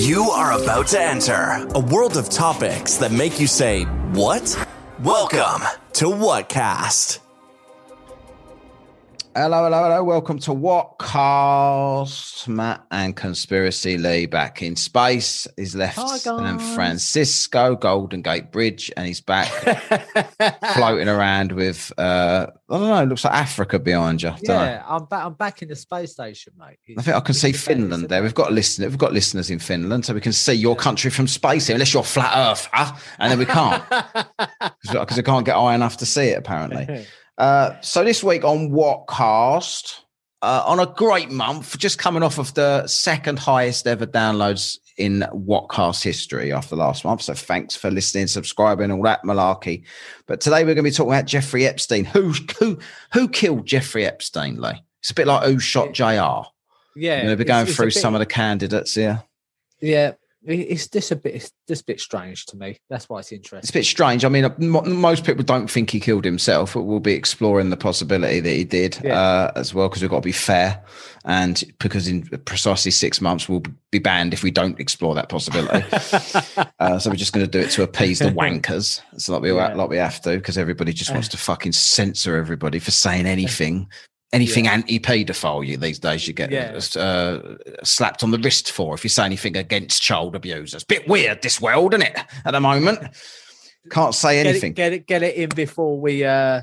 You are about to enter a world of topics that make you say, What? Welcome to Whatcast. Hello, hello, hello. Welcome to What Cast. Matt and Conspiracy Lee back in space. He's left Hi, San. Francisco, Golden Gate Bridge, and he's back floating around with, uh, I don't know, it looks like Africa behind you. Yeah, I'm back. I'm back in the space station, mate. I think I can see Finland there. We've got listeners. We've got listeners in Finland, so we can see your country from space here, unless you're flat Earth, huh? and then we can't because we can't get high enough to see it. Apparently, Uh, so this week on Whatcast, uh, on a great month, just coming off of the second highest ever downloads in Whatcast history after last month. So thanks for listening, subscribing, all that malarkey. But today we're going to be talking about Jeffrey Epstein. Who who who killed Jeffrey Epstein? Lee? It's a bit like who shot J.R. yeah, We're going to be going through some of the candidates here. Yeah, it's just a bit. It's just a bit strange to me. That's why it's interesting. It's a bit strange. I mean, most people don't think he killed himself, but we'll be exploring the possibility that he did Yeah. uh, as well, because we've got to be fair. And because in precisely six months, we'll be banned if we don't explore that possibility. uh, so we're just going to do it to appease the wankers. It's like we, Yeah. like we have to, because everybody just wants to fucking censor everybody for saying anything. Anything Yeah. anti-paedophile you these days you get Yeah. uh, slapped on the wrist for if you say anything against child abusers. Bit weird this world, isn't it? At the moment, can't say Get anything. it, get it, get it in before we. uh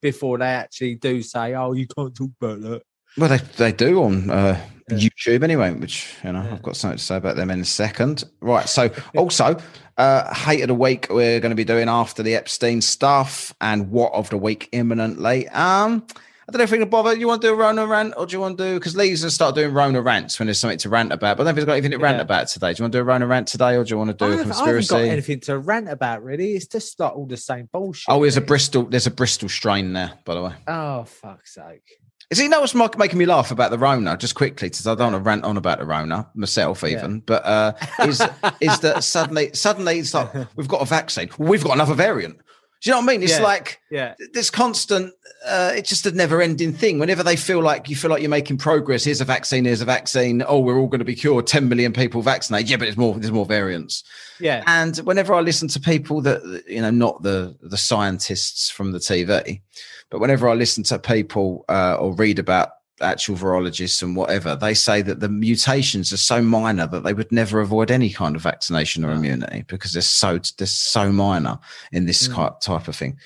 Before they actually do say, "Oh, you can't talk about that." Well, they they do on uh, Yeah. YouTube anyway, which you know. I've got something to say about them in a second. Right. So also, uh, hate of the week we're going to be doing after the Epstein stuff and what of the week imminently. Um, I don't know if we can bother. You want to do a Rona rant or do you want to do because Lee's going to start doing Rona rants when there's something to rant about. But I don't think he's got anything to rant Yeah. about today. Do you want to do a Rona rant today or do you want to do a haven't, I haven't got anything to rant about. Really, it's just like all the same bullshit. Oh, there's a. Bristol. There's a Bristol strain there, by the way. Oh, fuck's sake! Is he know what's making me laugh about the Rona? Just quickly, because I don't want to rant on about the Rona myself, even. But uh, is is that suddenly suddenly it's like we've got a vaccine, we've got another variant. Do you know what I mean? It's Yeah. like Yeah, this constant. Uh, it's just a never-ending thing. Whenever they feel like you feel like you're making progress, here's a vaccine, here's a vaccine. Oh, we're all going to be cured. Ten million people vaccinated. Yeah, but there's more. There's more variants. yeah, And whenever I listen to people that you know, not the the scientists from the TV, but whenever I listen to people uh, or read about actual virologists and whatever, they say that the mutations are so minor that they would never avoid any kind of vaccination or No. immunity because they're so they're so minor in this Mm. type of thing.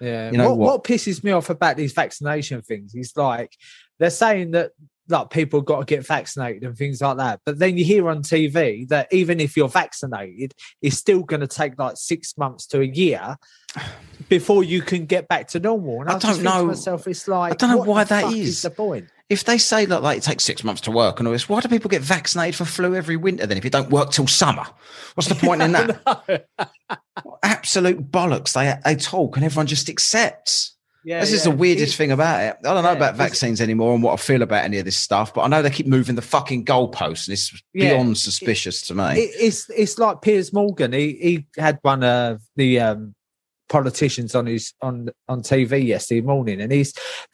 Yeah. You know what, what? what pisses me off about these vaccination things is like they're saying that like people got to get vaccinated and things like that. But then you hear on TV that even if you're vaccinated, it's still going to take like six months to a year before you can get back to normal. And I I, don't know- myself, it's like I don't know why that is. is. the point. If they say that like it takes six months to work and all this, why do people get vaccinated for flu every winter then if you don't work till summer? What's the point in that? Absolute bollocks. They they talk and everyone just accepts. Yeah, this is the weirdest thing about it. I don't know Yeah, about vaccines anymore and what I feel about any of this stuff, but I know they keep moving the fucking goalposts, and it's Yeah. beyond suspicious to me. it, it's it's like Piers Morgan. He he had one of the um, politicians on his on on TV yesterday morning, and he's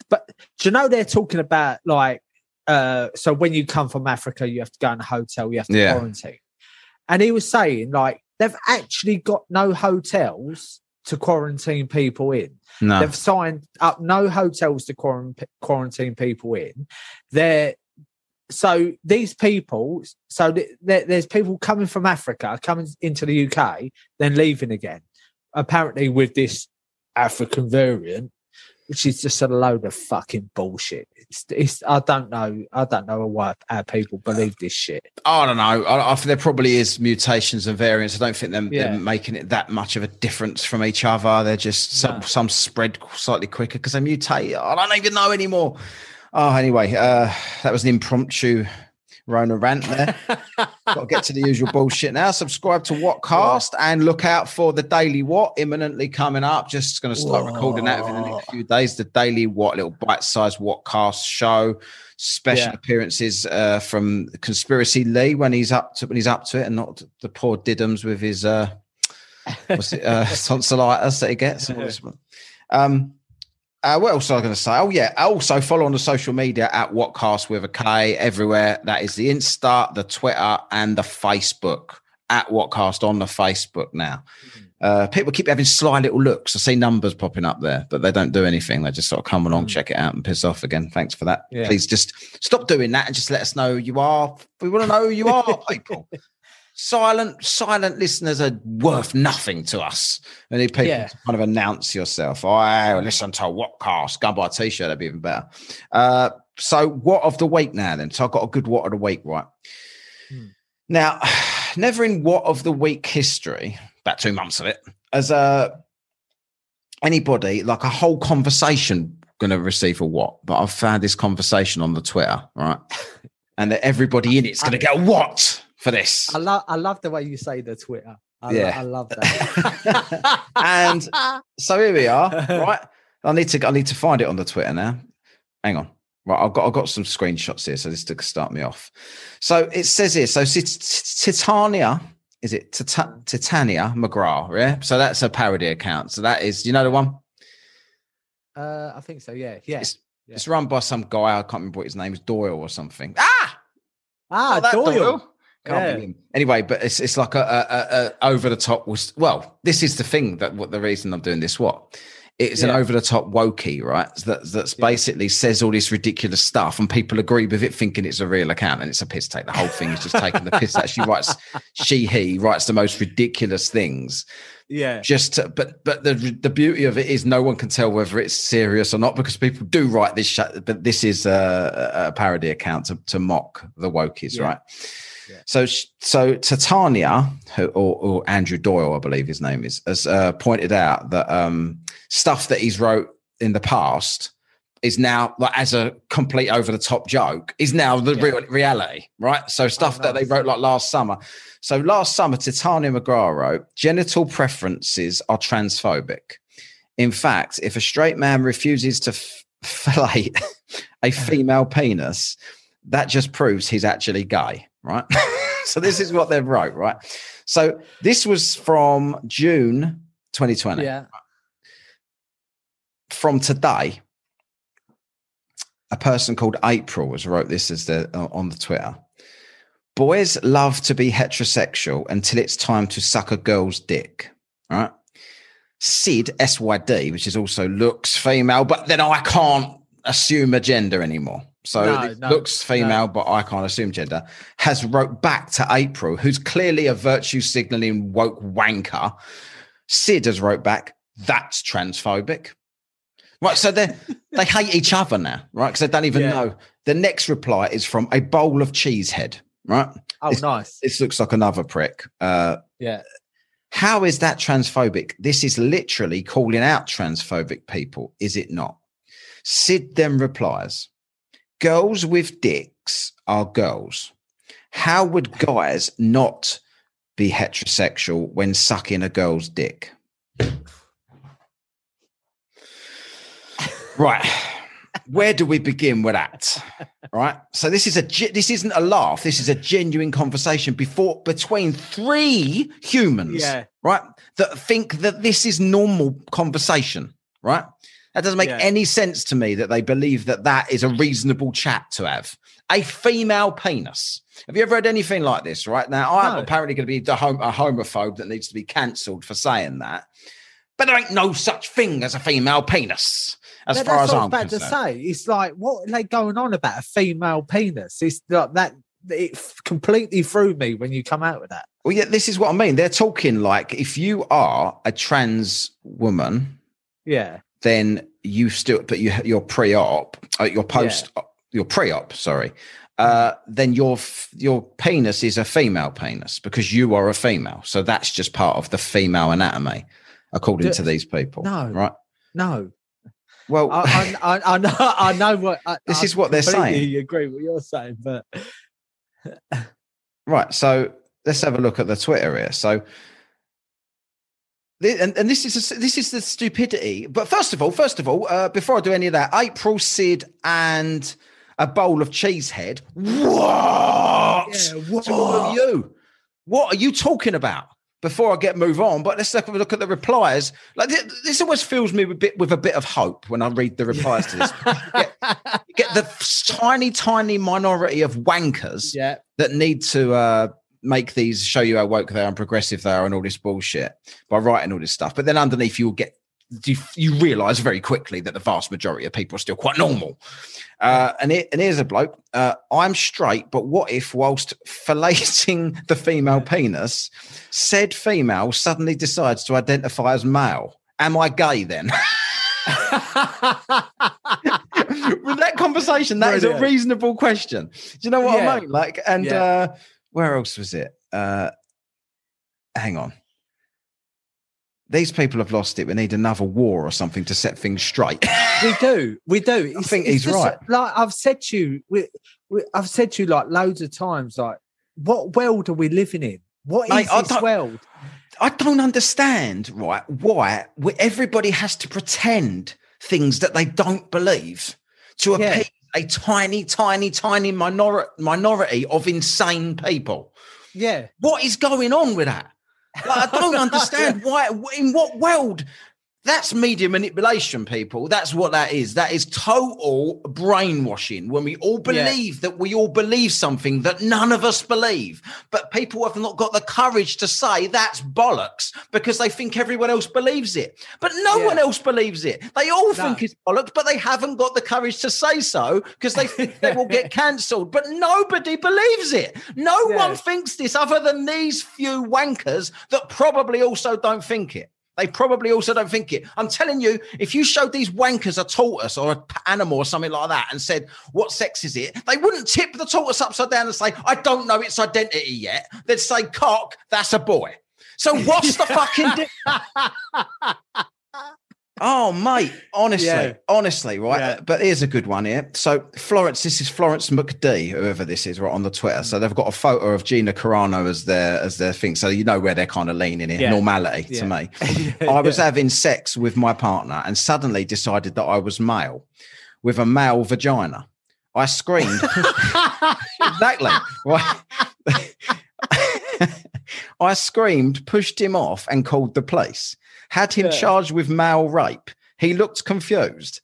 but do you know they're talking about like uh so when you come from Africa, you have to go in a hotel, you have to Yeah. quarantine, and he was saying like they've actually got no hotels to quarantine people in. no, They've signed up no hotels to quarant- quarantine people in. They're so these people, so th- there- there's people coming from Africa coming into the UK, then leaving again. Apparently, with this African variant, which is just a load of fucking bullshit. It's, it's I don't know, I don't know why how people believe this shit. I don't know. I, I think there probably is mutations and variants. I don't think them Yeah. they're making it that much of a difference from each other. They're just some, No. some spread slightly quicker because they mutate. I don't even know anymore. Oh, anyway, uh, that was an impromptu Rona rant there. Got to get to the usual bullshit now. Subscribe to Whatcast and look out for the Daily What imminently coming up. Just going to start recording that within the next few days. The Daily What, little bite-sized Whatcast show. Special Yeah. appearances uh, from Conspiracy Lee when he's up to when he's up to it, and not the poor Diddums with his uh, what's it, uh, tonsillitis that he gets. Um, Uh, what else was I going to say? Oh yeah. Also follow on the social media at Whatcast with a K everywhere. That is the Insta, the Twitter, and the Facebook at Whatcast on the Facebook now. Uh, people keep having sly little looks. I see numbers popping up there, but they don't do anything. They just sort of come along, Mm. check it out, and piss off again. Thanks for that. Yeah. Please just stop doing that and just let us know who you are. We want to know who you are, people. Silent, silent listeners are worth nothing to us. We need people Yeah. to kind of announce yourself. Oh, listen to what cast? Go and buy a t-shirt. That'd be even better. Uh, so, what of the week now? Then, so I've got a good what of the week, right? Hmm. Now, never in what of the week history, about two months of it, as a anybody like a whole conversation going to receive a what? But I've found this conversation on the Twitter, right? And that everybody in it's going to get a what for this. I love I love the way you say the Twitter. I, lo- Yeah. I love that. And so here we are, right? I need to I need to find it on the Twitter now. Hang on. Right, I've got I've got some screenshots here, so this to start me off. So it says here, so Tit- Tit- Titania, is it Tita- Titania McGrath? Yeah, so that's a parody account. So that is, you know, the one. uh, I think so. Yeah, yeah. It's, Yeah. it's run by some guy. I can't remember what his name is, Doyle or something. Ah, Ah, that Doyle. Can't Yeah. Anyway, but it's it's like a, a, a, over the top was well. This is the thing that what the reason I'm doing this. What it's an over the top wokey, right? That that's Yeah. basically says all this ridiculous stuff, and people agree with it, thinking it's a real account, and it's a piss take. The whole thing is just taking the piss. That she writes, she he writes the most ridiculous things. Yeah. Just, to, but but the the beauty of it is no one can tell whether it's serious or not because people do write this. Sh- but this is a, a parody account to, to mock the wokies, Yeah. right? Yeah. So, so Titania, or, or Andrew Doyle, I believe his name is, has uh, pointed out that um, stuff that he's wrote in the past is now like as a complete over the top joke is now the Yeah. real reality, right? So stuff that they wrote like last summer. So last summer, Titania McGrath wrote, "Genital preferences are transphobic. In fact, if a straight man refuses to f- fillet a female penis, that just proves he's actually gay, right? so this is what they've wrote, right? So this was from June 2020. Yeah. From today, a person called April was wrote this as the uh, on the Twitter. Boys love to be heterosexual until it's time to suck a girl's dick. All right. Sid SYD, which is also looks female, but then I can't assume a gender anymore. So No, it no, looks female, but I can't assume gender. Has wrote back to April, who's clearly a virtue signaling woke wanker. Sid has wrote back, that's transphobic. Right. So they they hate each other now, right? Because they don't even Yeah. know. The next reply is from a bowl of cheesehead, right? Oh, nice. This looks like another prick. Uh, Yeah. how is that transphobic? This is literally calling out transphobic people, is it not? Sid then replies, Girls with dicks are girls. How would guys not be heterosexual when sucking a girl's dick? Right. Where do we begin with that? Right. So this is a this isn't a laugh. This is a genuine conversation before between three humans Yeah. right? That think that this is normal conversation, right? That doesn't make Yeah. any sense to me that they believe that that is a reasonable chat to have. A female penis. Have you ever heard anything like this? Right now, I'm No. apparently going to be a homophobe that needs to be cancelled for saying that. But there ain't no such thing as a female penis, as far that's as I'm about concerned. to say. It's like, what are they going on about? A female penis? It's like that. It completely threw me when you come out with that. Well, yeah, this is what I mean. They're talking like if you are a trans woman, Yeah. Then you still but you your pre-op uh, your post your pre-op sorry uh then your your penis is a female penis because you are a female so that's just part of the female anatomy according D- to these people no. right No. well I, I, I, I know. I know what. This I is what they're saying. Agree with what you're saying, but right so let's have a look at the twitter here so and, and this is a, this is the stupidity but first of all first of all uh, before i do any of that april sid and a bowl of cheesehead what yeah, to all of you. What are you talking about? before I get move on. But let's have a look at the replies. Like this, this always fills me with a bit with a bit of hope when I read the replies to this. you, get, you get the tiny, tiny minority of wankers Yeah. that need to uh, make these show you how woke they are and progressive they are and all this bullshit by writing all this stuff. But then underneath, you'll get you, you realize very quickly that the vast majority of people are still quite normal. Uh, and, it, and here's a bloke. Uh, I'm straight, but what if, whilst filleting the female penis, said female suddenly decides to identify as male? Am I gay then? With that conversation, that is a reasonable question. Do you know what Yeah. I mean? Like, and Yeah. uh, where else was it? Uh, hang on. These people have lost it. We need another war or something to set things straight. we do, we do. It's- think it's he's just, right. Like I've said to you, we, we, I've said to you like loads of times, like what world are we living in? What is Mate, I this world? I don't understand, right? Why everybody has to pretend things that they don't believe to Yeah. appease a tiny, tiny, tiny minority minority of insane people. Yeah, What is going on with that? Like, I don't understand why. In what world? That's media manipulation, people. That's what that is. That is total brainwashing when we all Yeah. believe that we all believe something that none of us believe. But people have not got the courage to say that's bollocks because they think everyone else believes it. But no Yeah. one else believes it. They all No. think it's bollocks, but they haven't got the courage to say so because they think they will get cancelled. But nobody believes it. No Yeah. one thinks this other than these few wankers that probably also don't think it. They probably also don't think it. I'm telling you, if you showed these wankers a tortoise or an animal or something like that and said, What sex is it? They wouldn't tip the tortoise upside down and say, I don't know its identity yet. They'd say, Cock, that's a boy. So what's the fucking di- Oh, mate, honestly, Yeah. honestly, right? Yeah. But here's a good one here. So, Florence, this is Florence McD, whoever this is, right on the Twitter. So they've got a photo of Gina Carano as their as their thing. So you know where they're kind of leaning in Yeah. normality to me. I was having sex with my partner and suddenly decided that I was male with a male vagina. I screamed exactly. Right. I screamed, pushed him off, and called the police. Had him Yeah. charged with male rape. He looked confused,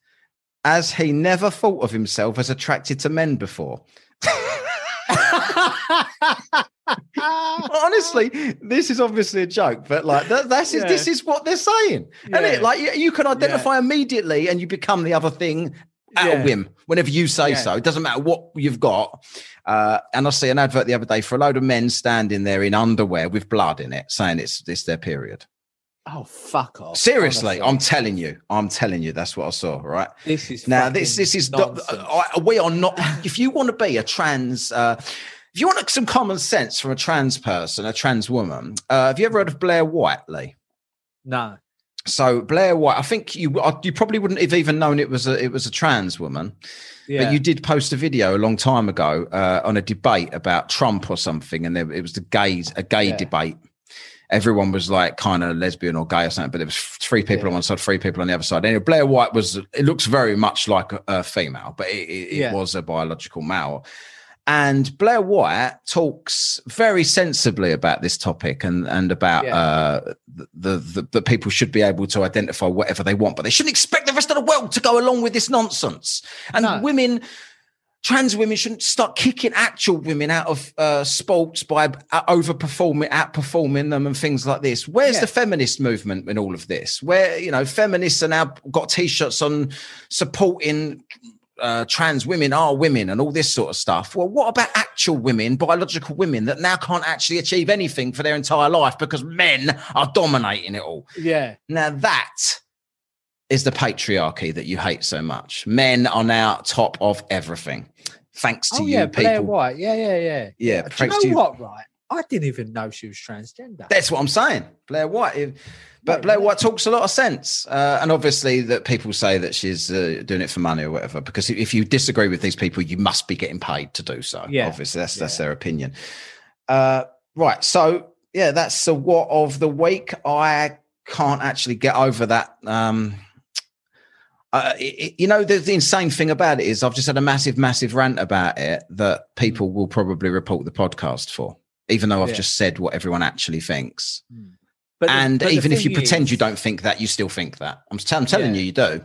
as he never thought of himself as attracted to men before. Honestly, this is obviously a joke, but like that, that's Yeah. this is what they're saying, and it like you, you can identify immediately, and you become the other thing at Yeah. a whim whenever you say Yeah. so. It doesn't matter what you've got. Uh, and I see an advert the other day for a load of men standing there in underwear with blood in it, saying it's it's their period. Oh fuck off! Seriously, honestly. I'm telling you, I'm telling you, that's what I saw. Right this is now, this this is nonsense. I, we are not. If you want to be a trans, uh, if you want some common sense from a trans person, a trans woman, uh, have you ever heard of Blair White, Lee? no. So Blair White, I think you uh, you probably wouldn't have even known it was a it was a trans woman. Yeah. But you did post a video a long time ago uh, on a debate about Trump or something, and there, it was the gays, a gay Yeah. debate. Everyone was like kind of lesbian or gay or something, but there was three people on one side, three people on the other side. Anyway, Blair White was. It looks very much like a, a female, but it, it, it was a biological male. And Blair White talks very sensibly about this topic and and about Yeah. uh, the, the the people should be able to identify whatever they want, but they shouldn't expect the rest of the world to go along with this nonsense. And No. women, trans women, shouldn't start kicking actual women out of uh, sports by uh, overperforming, outperforming them, and things like this. Where's Yeah. the feminist movement in all of this? Where you know feminists are now got t-shirts on supporting uh, trans women are women and all this sort of stuff. Well, what about actual women, biological women that now can't actually achieve anything for their entire life because men are dominating it all? yeah. Now, that is the patriarchy that you hate so much. Men are now top of everything. Thanks to Oh you, yeah, Blair. White. Yeah, yeah, yeah. Yeah, Do you know to you. what? Right, I didn't even know she was transgender. That's what I'm saying. Blair White. But Blair. White talks a lot of sense. Uh, and obviously, that people say that she's uh, doing it for money or whatever. Because if- you disagree with these people, you must be getting paid to do so. Yeah. Obviously, that's, that's their opinion. Uh, right. So, yeah, that's the what of the week. I can't actually get over that. Um, uh, it- you know, the, the insane thing about it is I've just had a massive, massive rant about it that people will probably report the podcast for. even though I've Yeah. just said what everyone actually thinks. But the- and but even if you thing pretend you don't think that, you still think that. I'm, t- I'm telling Yeah. you, you do.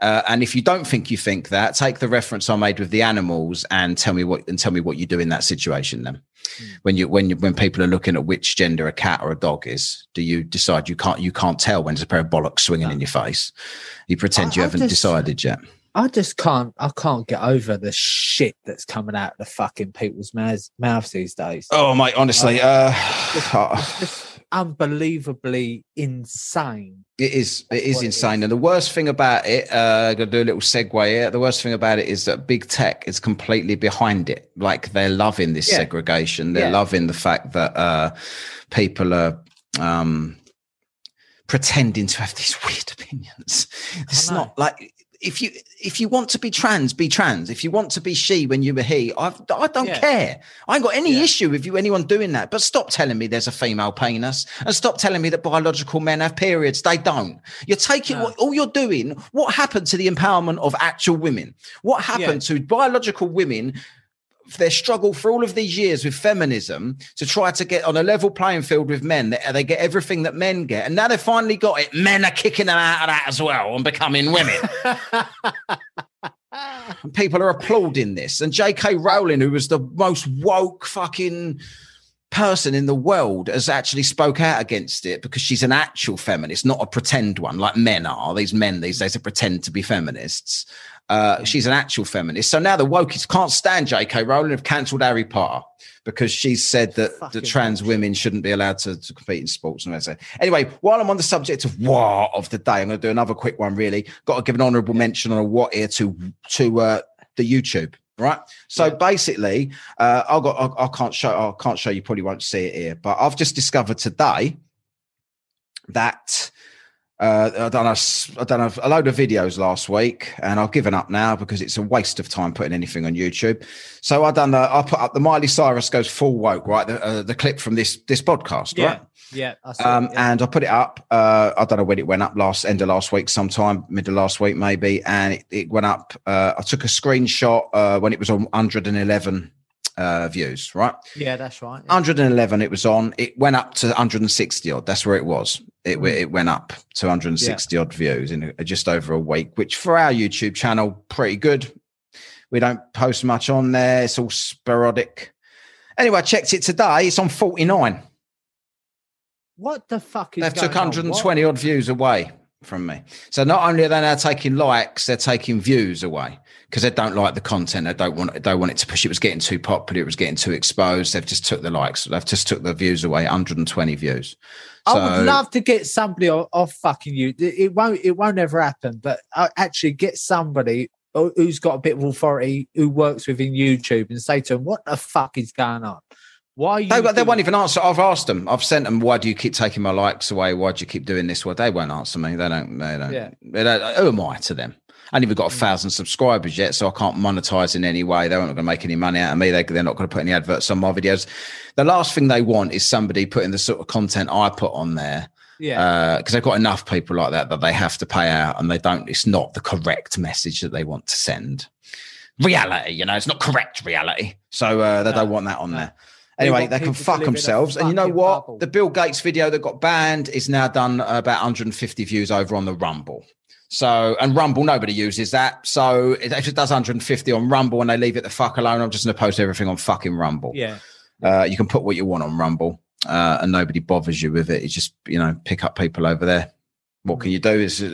Uh, and if you don't think you think that, take the reference I made with the animals and tell me what and tell me what you do in that situation. Then, Hmm. when you when you, when people are looking at which gender a cat or a dog is, do you decide you can't you can't tell when there's a pair of bollocks swinging No. in your face? You pretend I- you I haven't just- decided yet. I just can't. I can't get over the shit that's coming out of the fucking people's mouths, mouths these days. Oh, mate, honestly, uh, It's just unbelievably insane. It is. It is insane, is. and the worst thing about it, uh, I'm gonna do a little segue here. The worst thing about it is that big tech is completely behind it. Like they're loving this Yeah. segregation. They're Yeah. loving the fact that uh, people are um, pretending to have these weird opinions. It's not like if you if you want to be trans, be trans. If you want to be she when you were he, I've, I don't Yeah. care. I ain't got any Yeah. issue with you anyone doing that. But stop telling me there's a female penis, and stop telling me that biological men have periods. They don't. You're taking No. what all you're doing. What happened to the empowerment of actual women? What happened to biological women? Their struggle for all of these years with feminism to try to get on a level playing field with men, they, they get everything that men get, and now they've finally got it. Men are kicking them out of that as well and becoming women. And people are applauding this. And J.K. Rowling, who was the most woke fucking person in the world, has actually spoke out against it because she's an actual feminist, not a pretend one like men are. These men these days are pretend to be feminists. Uh, she's an actual feminist. So now the wokies can't stand J.K. Rowling have cancelled Harry Potter because she's said that the trans bullshit. women shouldn't be allowed to, to compete in sports and that. Anyway, while I'm on the subject of what of the day, I'm going to do another quick one. Really, got to give an honourable mention on a what here to to uh, the YouTube. Right. So Yeah. basically, uh, I got I, I can't show I can't show you. Probably won't see it here, but I've just discovered today that. Uh, I done a, I done a, a load of videos last week, and I've given up now because it's a waste of time putting anything on YouTube. So I done. The, I put up the Miley Cyrus goes full woke, right? The, uh, the clip from this this podcast, Yeah, right? yeah. I Um, it, yeah. and I put it up. Uh, I don't know when it went up last end of last week, sometime mid of last week, maybe. And it, it went up. Uh, I took a screenshot uh, when it was on 111 uh, views, right? yeah, that's right. yeah. 111 it was on. It went up to 160 odd. That's where it was. It, Mm. it went up to 160 odd views in just over a week, which for our YouTube channel, pretty good. We don't post much on there. It's all sporadic. Anyway, I checked it today. It's on 49. What the fuck is They've took going on? 120 odd views away from me. So not only are they now taking likes, they're taking views away because they don't like the content. They don't want. They want it to push. It was getting too popular. It was getting too exposed. They've just took the likes. They've just took the views away. 120 views. I So- would love to get somebody off, off fucking you. It won't. It won't ever happen. But I actually get somebody who- who's got a bit of authority who works within YouTube and say to them, "What the fuck is going on? Why you?" They, they won't even answer. I've asked them. I've sent them. Why do you keep taking my likes away? Why do you keep doing this? Well, they won't answer me. They don't. They don't. Yeah. They don't who am I to them? I ain't even got a thousand subscribers yet, so I can't monetize in any way. They're not going to make any money out of me. They, they're not going to put any adverts on my videos. The last thing they want is somebody putting the sort of content I put on there Yeah, because they've got enough people like that that they have to pay out, and they don't. It's not the correct message that they want to send. Reality, you know, it's not correct reality, so uh, they No, don't want that on no. there. Anyway, want they can fuck live in a themselves. And you know what? bubble. The Bill Gates video that got banned is now done about 150 views over on the Rumble. So, and Rumble, nobody uses that. So, it it does 150 on Rumble and they leave it the fuck alone, I'm just going to post everything on fucking Rumble. yeah. Uh, you can put what you want on Rumble, uh, and nobody bothers you with it. You just, you know, pick up people over there. What can you do? Is you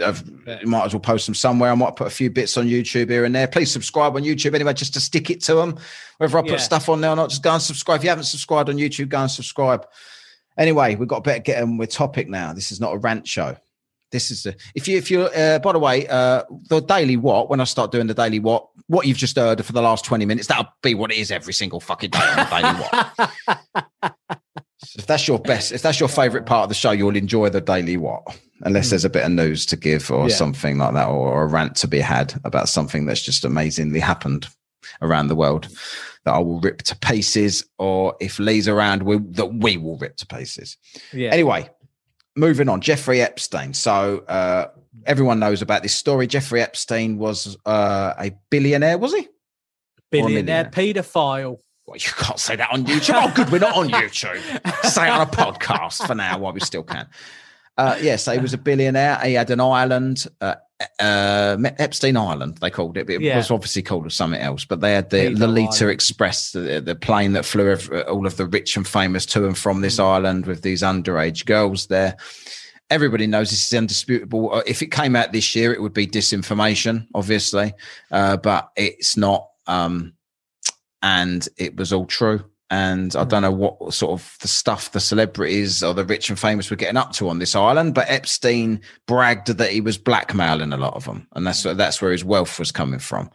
might as well post them somewhere. I might put a few bits on YouTube here and there. Please subscribe on YouTube anyway, just to stick it to them. Whether I put Yeah. stuff on there or not, just go and subscribe. If you haven't subscribed on YouTube, go and subscribe. Anyway, we've got to better get on with topic now. This is not a rant show. This is the if you if you uh, by the way uh the daily what when I start doing the daily what what you've just heard for the last 20 minutes that'll be what it is every single fucking day on the daily what if that's your best if that's your favorite part of the show you'll enjoy the daily what unless there's a bit of news to give or Yeah. something like that or a rant to be had about something that's just amazingly happened around the world that I will rip to pieces or if Lee's around we, that we will rip to pieces Yeah. Anyway, moving on. Jeffrey Epstein. So uh, everyone knows about this story. Jeffrey Epstein was uh, a billionaire, was he? billionaire paedophile. Well, you can't say that on YouTube. Oh, good, we're not on YouTube. say it on a podcast for now while we still can. Uh, yes, yeah, so he was a billionaire. He had an island, uh, Epstein Island, they called it. It yeah. was obviously called something else, but they had the Lolita Express, the, the, plane that flew all of the rich and famous to and from this mm. island with these underage girls there. Everybody knows this is undisputable. Uh, if it came out this year, it would be disinformation, obviously, uh, but it's not. Um, and it was all true and I don't know what sort of the stuff the celebrities or the rich and famous were getting up to on this island. But Epstein bragged that he was blackmailing a lot of them, and that's that's where his wealth was coming from.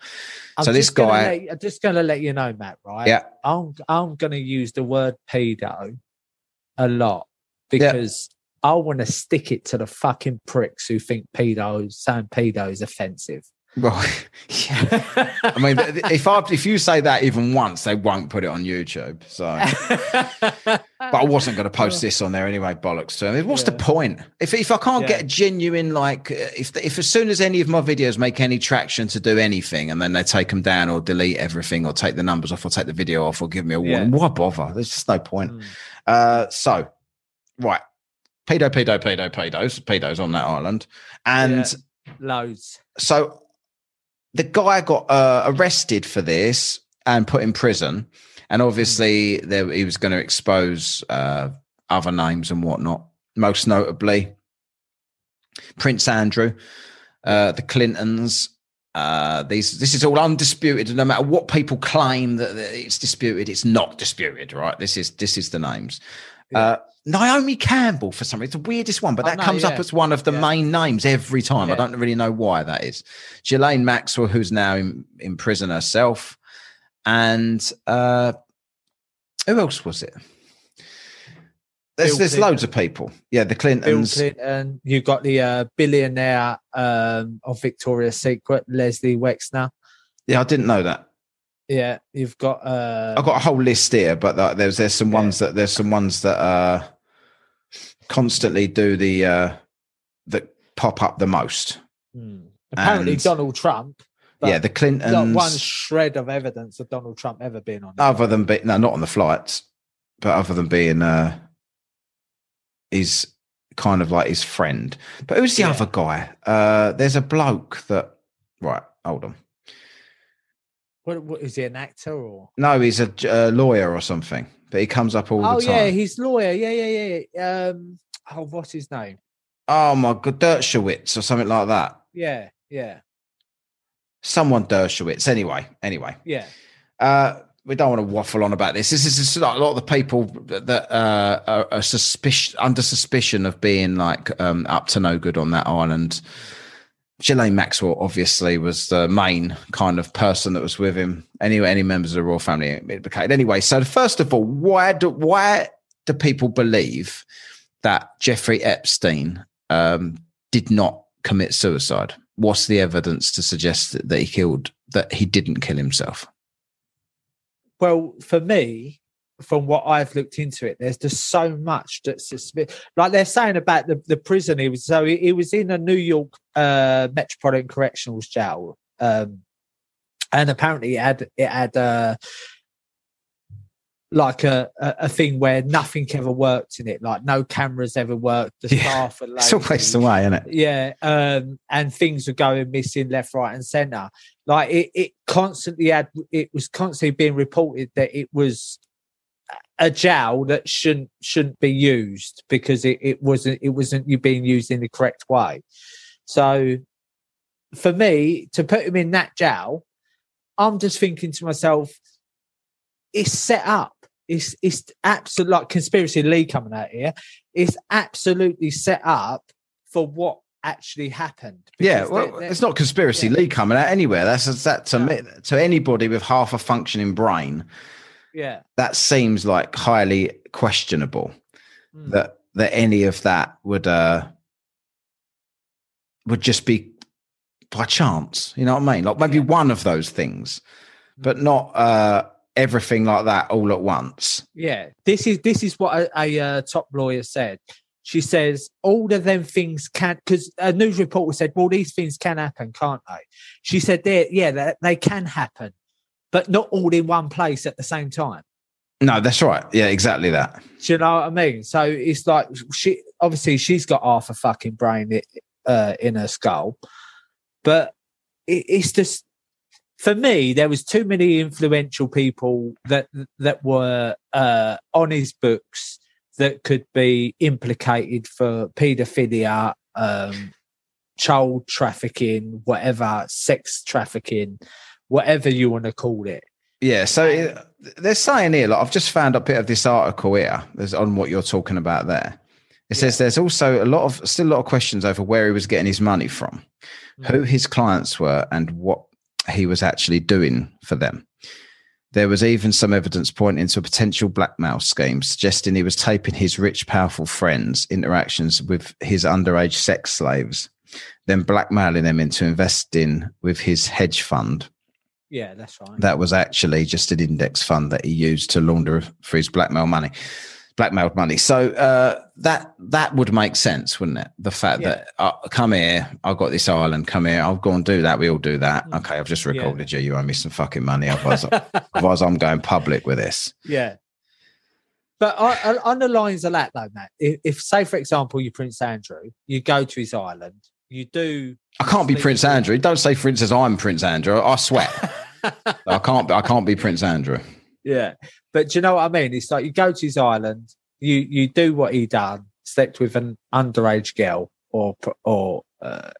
I'm so this guy, let, I'm just going to let you know, Matt. Right? Yeah, I'm I'm going to use the word pedo a lot because yeah. I want to stick it to the fucking pricks who think pedo saying pedo is offensive. Right. Yeah. I mean, if I if you say that even once, they won't put it on YouTube. So, but I wasn't going to post this on there anyway. Bollocks to What's yeah. the point? If if I can't yeah. get genuine, like if if as soon as any of my videos make any traction to do anything, and then they take them down or delete everything or take the numbers off or take the video off or give me a warning, why bother? There's just no point. Mm. Uh, so, right, pedo, pedo, pedo, pedos, pedos on that island, and loads. So the guy got uh, arrested for this and put in prison. And obviously, there, he was going to expose uh, other names and whatnot. Most notably, Prince Andrew, uh, the Clintons. Uh, these this is all undisputed. No matter what people claim that it's disputed, it's not disputed. Right? This is this is the names. Yeah. Naomi Campbell for some reason. It's the weirdest one, but that comes yeah. up as one of the yeah. main names every time. Yeah. I don't really know why that is. Ghislaine Maxwell, who's now in, in prison herself. And uh, who else was it? There's, there's loads of people. Yeah, the Clintons. Bill Clinton. You've got the uh, billionaire um, of Victoria's Secret, Leslie Wexner. Yeah, I didn't know that. Yeah, you've got. Uh, I've got a whole list here, but uh, there's there's some ones that there's some ones that uh, constantly do the uh, that pop up the most. Hmm. Apparently, and, Donald Trump. Yeah, the Clintons. Not one shred of evidence of Donald Trump ever being on. Other than being no, not on the flights, but other than being uh, is kind of like his friend. But who's the yeah. other guy? Uh, there's a bloke that. Right, hold on. What, what is he an actor or? No, he's a uh, lawyer or something. But he comes up all oh, the time. Oh yeah, he's lawyer. Yeah, yeah, yeah. Um, oh, what's his name? Oh my god, Dershowitz or something like that. Yeah, yeah. Someone Dershowitz. Anyway, anyway. Yeah. Uh, we don't want to waffle on about this. This is like a lot of the people that uh, are, are suspicion under suspicion of being like um, up to no good on that island. Ghislaine Maxwell obviously was the main kind of person that was with him. Anyway, any members of the royal family implicated. Anyway, so first of all, why do why do people believe that Jeffrey Epstein um, did not commit suicide? What's the evidence to suggest that he killed that he didn't kill himself? Well, for me, from what I've looked into it, there's just so much that's just like they're saying about the, the prison. He was so he, he was in a New York uh, Metropolitan Correctional Jail, um, and apparently it had it had uh, like a, a, a thing where nothing ever worked in it, like no cameras ever worked. The yeah. staff are it's always the way, isn't it? Yeah, um, and things were going missing left, right, and centre. Like it, it constantly had. It was constantly being reported that it was a jail that shouldn't shouldn't be used because it, it wasn't it wasn't you being used in the correct way. So for me to put him in that jail, I'm just thinking to myself, it's set up. It's it's absolute like conspiracy Lee coming out here. It's absolutely set up for what actually happened. Yeah, well, they're, they're, it's not conspiracy yeah. Lee coming out anywhere. That's that to me to anybody with half a functioning brain yeah. That seems like highly questionable mm. that that any of that would uh would just be by chance you know what i mean? Like maybe yeah. one of those things hmm. but not uh everything like that all at once. Yeah. This is this is what a, a uh, top lawyer said. She says all of them things can because a news reporter said well these things can happen can't they? She said they yeah they, they can happen but not all in one place at the same time. No, that's right. Yeah, exactly that. Do you know what I mean? So it's like she obviously she's got half a fucking brain uh, in her skull, but it, it's just for me there was too many influential people that that were uh, on his books that could be implicated for paedophilia, um, child trafficking, whatever, sex trafficking, whatever you want to call it. Yeah, so it, they're saying here, like, I've just found a bit of this article here there's on what you're talking about there. It says there's also a lot of still a lot of questions over where he was getting his money from, mm-hmm. who his clients were, and what he was actually doing for them. There was even some evidence pointing to a potential blackmail scheme, suggesting he was taping his rich, powerful friends' interactions with his underage sex slaves, then blackmailing them into investing with his hedge fund. Yeah, that's right. That was actually just an index fund that he used to launder for his blackmail money blackmailed money. So uh, that that would make sense, wouldn't it? The fact yeah. that uh, come here, I've got this island. Come here, I'll go and do that. We all do that. Mm. Okay, I've just recorded yeah. you. You owe me some fucking money. Otherwise, otherwise, I'm going public with this. Yeah. But on the lines of that, though, Matt, if, if, say, for example, you Prince Andrew, you go to his island, you do. I can't be Prince Andrew. Don't say, for instance, I'm Prince Andrew. I swear. I can't. I can't be Prince Andrew. Yeah. But do you know what I mean? It's like you go to his island, you you do what he done, slept with an underage girl or or uh,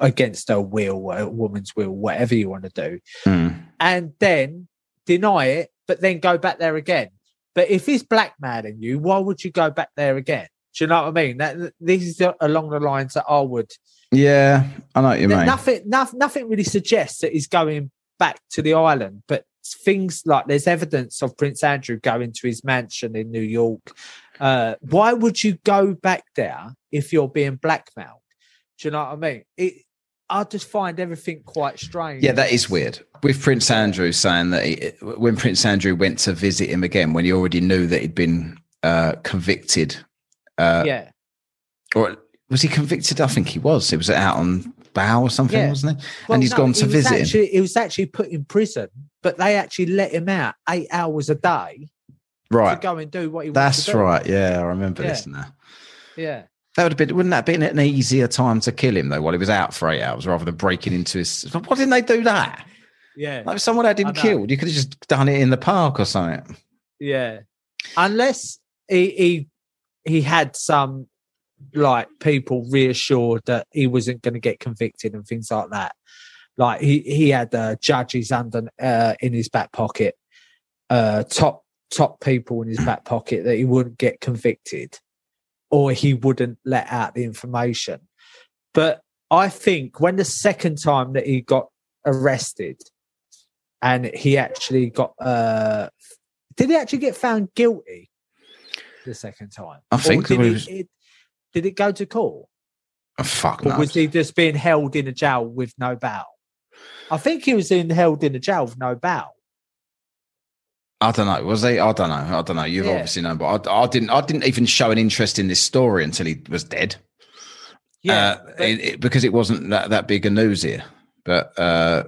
against her will, a woman's will, whatever you want to do, mm. and then deny it, but then go back there again. But if he's blackmailing you, why would you go back there again? Do you know what I mean? That this is along the lines that I would. Yeah, I know what you mean. Nothing, nothing, nothing really suggests that he's going back to the island, but things like there's evidence of Prince Andrew going to his mansion in New York. Uh, why would you go back there if you're being blackmailed? Do you know what I mean? It, I just find everything quite strange. Yeah, that is weird. With Prince Andrew saying that he, when Prince Andrew went to visit him again, when he already knew that he'd been uh, convicted. Uh, yeah. Or was he convicted? I think he was. It was out on bail or something, yeah. wasn't it? Well, and he's no, gone to visit actually, him. He was actually put in prison but they actually let him out eight hours a day right. to go and do what he that's right. Yeah i remember yeah. this now. Yeah. That would have been wouldn't that have been an easier time to kill him though while he was out for eight hours rather than breaking into his why didn't they do that? Yeah. Like if someone had him killed you could have just done it in the park or something. Yeah. Unless he he, he had some like people reassured that he wasn't going to get convicted and things like that like he he had uh, judges under uh, in his back pocket, uh, top top people in his back pocket that he wouldn't get convicted, or he wouldn't let out the information. But I think when the second time that he got arrested, and he actually got uh, did he actually get found guilty the second time? I think was... it, did it go to court? Oh, fuck or was he just being held in a jail with no bail? I think he was in held in a jail with no bail. I don't know. Was he? I don't know. I don't know. You've yeah. obviously known, but I, I, didn't. I didn't even show an interest in this story until he was dead. Yeah, uh, it, it, because it wasn't that, that big a news here. But uh,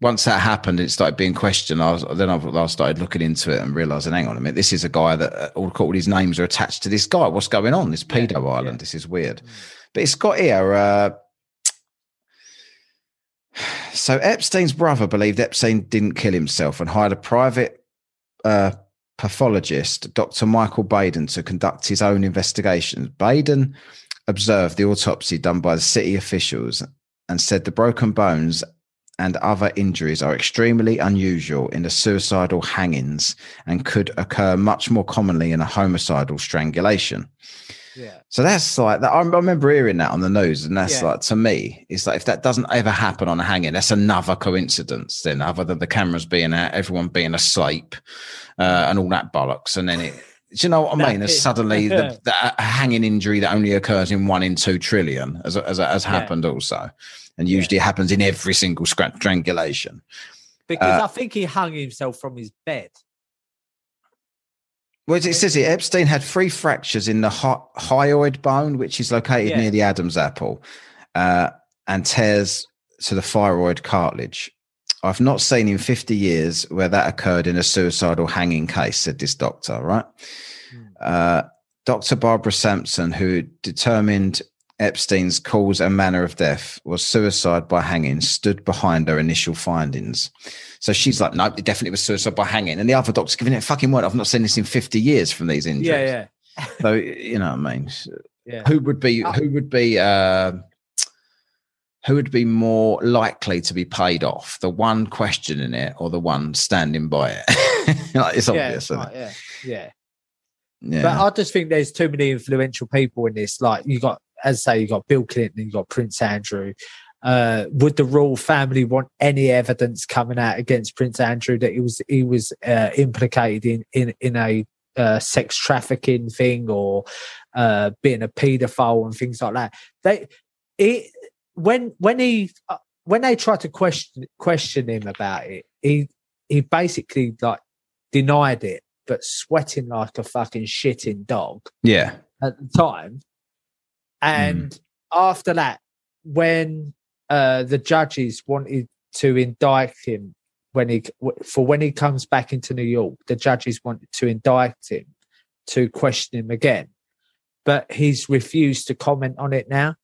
once that happened, it started being questioned. I was, then I, started looking into it and realizing, hang on a minute, this is a guy that uh, all, all these names are attached to this guy. What's going on? This pedo yeah, island. Yeah. This is weird. Mm. But it's got here. Uh, so Epstein's brother believed Epstein didn't kill himself and hired a private uh, pathologist, Dr. Michael Baden, to conduct his own investigations. Baden observed the autopsy done by the city officials and said the broken bones and other injuries are extremely unusual in the suicidal hangings and could occur much more commonly in a homicidal strangulation. Yeah. So that's like that. I remember hearing that on the news, and that's yeah. like to me, it's like if that doesn't ever happen on a hanging, that's another coincidence. Then, other than the cameras being out, everyone being asleep, uh, and all that bollocks, and then it. Do you know what I mean? As suddenly the, the, hanging injury that only occurs in one in two trillion, as as has happened yeah. also, and usually yeah. happens in every single strangulation. Because uh, I think he hung himself from his bed. Well, it says here Epstein had three fractures in the hyoid bone, which is located yeah. near the Adam's apple, uh, and tears to the thyroid cartilage. I've not seen in 50 years where that occurred in a suicidal hanging case, said this doctor, right? Hmm. Uh, Dr. Barbara Sampson, who determined Epstein's cause and manner of death was suicide by hanging, stood behind her initial findings. So she's like, no, it definitely was suicide by hanging. And the other doctor's giving it a fucking word. I've not seen this in 50 years from these injuries. Yeah, yeah, So, you know what I mean? yeah. Who would be, Uh, who would be, uh, who would be more likely to be paid off? The one questioning it or the one standing by it? like, it's yeah, obvious. isn't right, yeah, yeah. Yeah. But I just think there's too many influential people in this. Like you got, as I say, you got Bill Clinton, you got Prince Andrew. Uh, would the royal family want any evidence coming out against Prince Andrew that he was he was uh, implicated in in in a uh, sex trafficking thing or uh, being a paedophile and things like that? They it when when he uh, when they tried to question question him about it, he he basically like denied it, but sweating like a fucking shitting dog yeah. at the time. And after that, when uh, the judges wanted to indict him when he for when he comes back into New York, the judges wanted to indict him to question him again, but he's refused to comment on it now.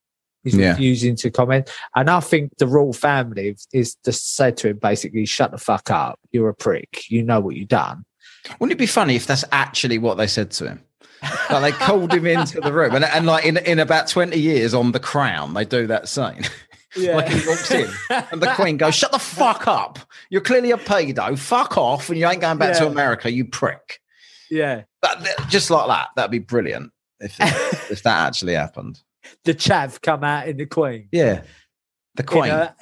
He's Yeah. refusing to comment, and I think the royal family is just said to him basically, "Shut the fuck up! You're a prick. You know what you've done." Wouldn't it be funny if that's actually what they said to him? Like they called him into the room, and, and like in in about twenty years on The Crown, they do that scene. Yeah. like he walks in, and the Queen goes, "Shut the fuck up! You're clearly a pedo. Fuck off, and you ain't going back to America, you prick." yeah. That- just like that, that'd be brilliant if if that actually happened. the chav come out in the Queen. Yeah, the Queen. In a,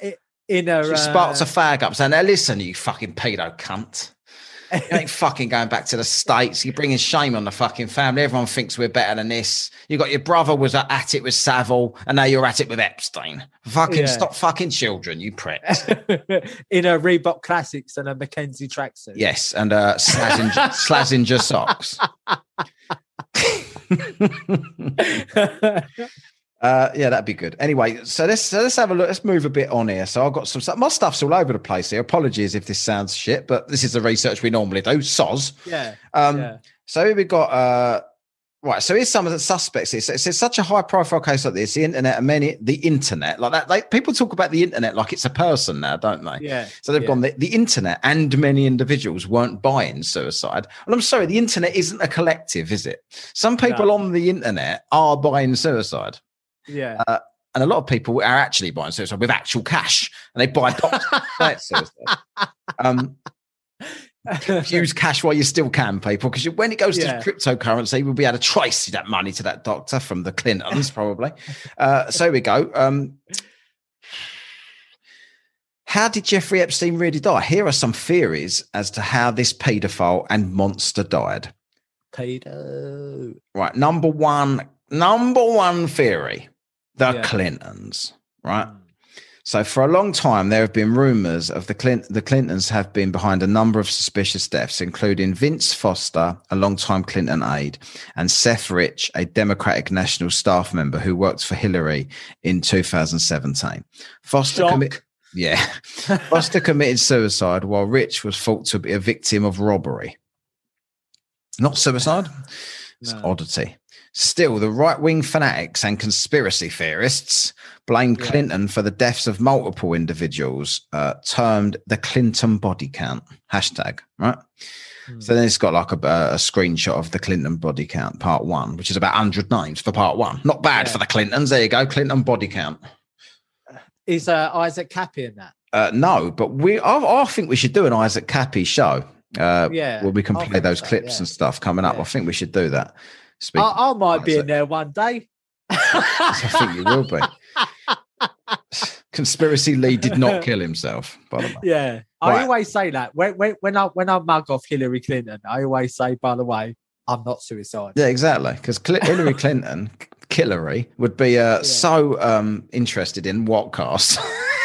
in a she uh, sparks a fag up saying, "Now listen, you fucking pedo cunt." You ain't fucking going back to the States. You're bringing shame on the fucking family. Everyone thinks we're better than this. You got your brother was at it with Savile, and now you're at it with Epstein. Fucking Yeah. stop fucking children, you pricks. in a Reebok Classics and a McKenzie tracksuit. yes, and uh Slazenger, Slazenger socks. Uh, yeah, that'd be good. Anyway, so let's so let's have a look. Let's move a bit on here. So I've got some stuff. My stuff's all over the place here. Apologies if this sounds shit, but this is the research we normally do. Soz. yeah. Um, yeah. So here we've got uh right. So here's some of the suspects. It's, it's, such a high profile case like this. The internet and many the internet like that. Like people talk about the internet like it's a person now, don't they? Yeah. So they've yeah. gone the, the internet and many individuals weren't buying suicide. And I'm sorry, the internet isn't a collective, is it? Some people No. on the internet are buying suicide. Yeah. And a lot of people are actually buying suicide with actual cash, and they buy doctors to buy suicide. Um, use cash while you still can, people, because when it goes Yeah. to cryptocurrency, we'll be able to trace that money to that doctor from the Clintons, probably. Uh, so here we go. Um, how did Jeffrey Epstein really die? Here are some theories as to how this paedophile and monster died. Pedo. Right, number one, number one theory: the Yeah. Clintons. Right. Mm. So for a long time, there have been rumors of the Clint- the Clintons have been behind a number of suspicious deaths, including Vince Foster, a longtime Clinton aide, and Seth Rich, a Democratic National staff member who worked for Hillary in 2017. Foster Shock. yeah, Foster committed suicide while Rich was thought to be a victim of robbery. Not suicide. It's No. oddity. Still, the right wing fanatics and conspiracy theorists blame Yeah. Clinton for the deaths of multiple individuals, uh, termed the Clinton body count hashtag, right? Hmm. So then it's got like a, a screenshot of the Clinton body count, part one, which is about 100 names for part one. Not bad Yeah. for the Clintons. There you go, Clinton body count. Is uh, Isaac Kappy in that? Uh, no, but we. I, I think we should do an Isaac Kappy show. Uh, Yeah, where we can play those so, clips yeah. and stuff coming up. Yeah. I think we should do that. I, I might be in there one day. I think you will be. Conspiracy Lee did not kill himself, by the way. Yeah, I always say that when, when when I when I mug off Hillary Clinton, I always say, by the way, I'm not suicidal. Yeah, exactly. Because Hillary Clinton, Killary, would be uh, so um, interested in what cast.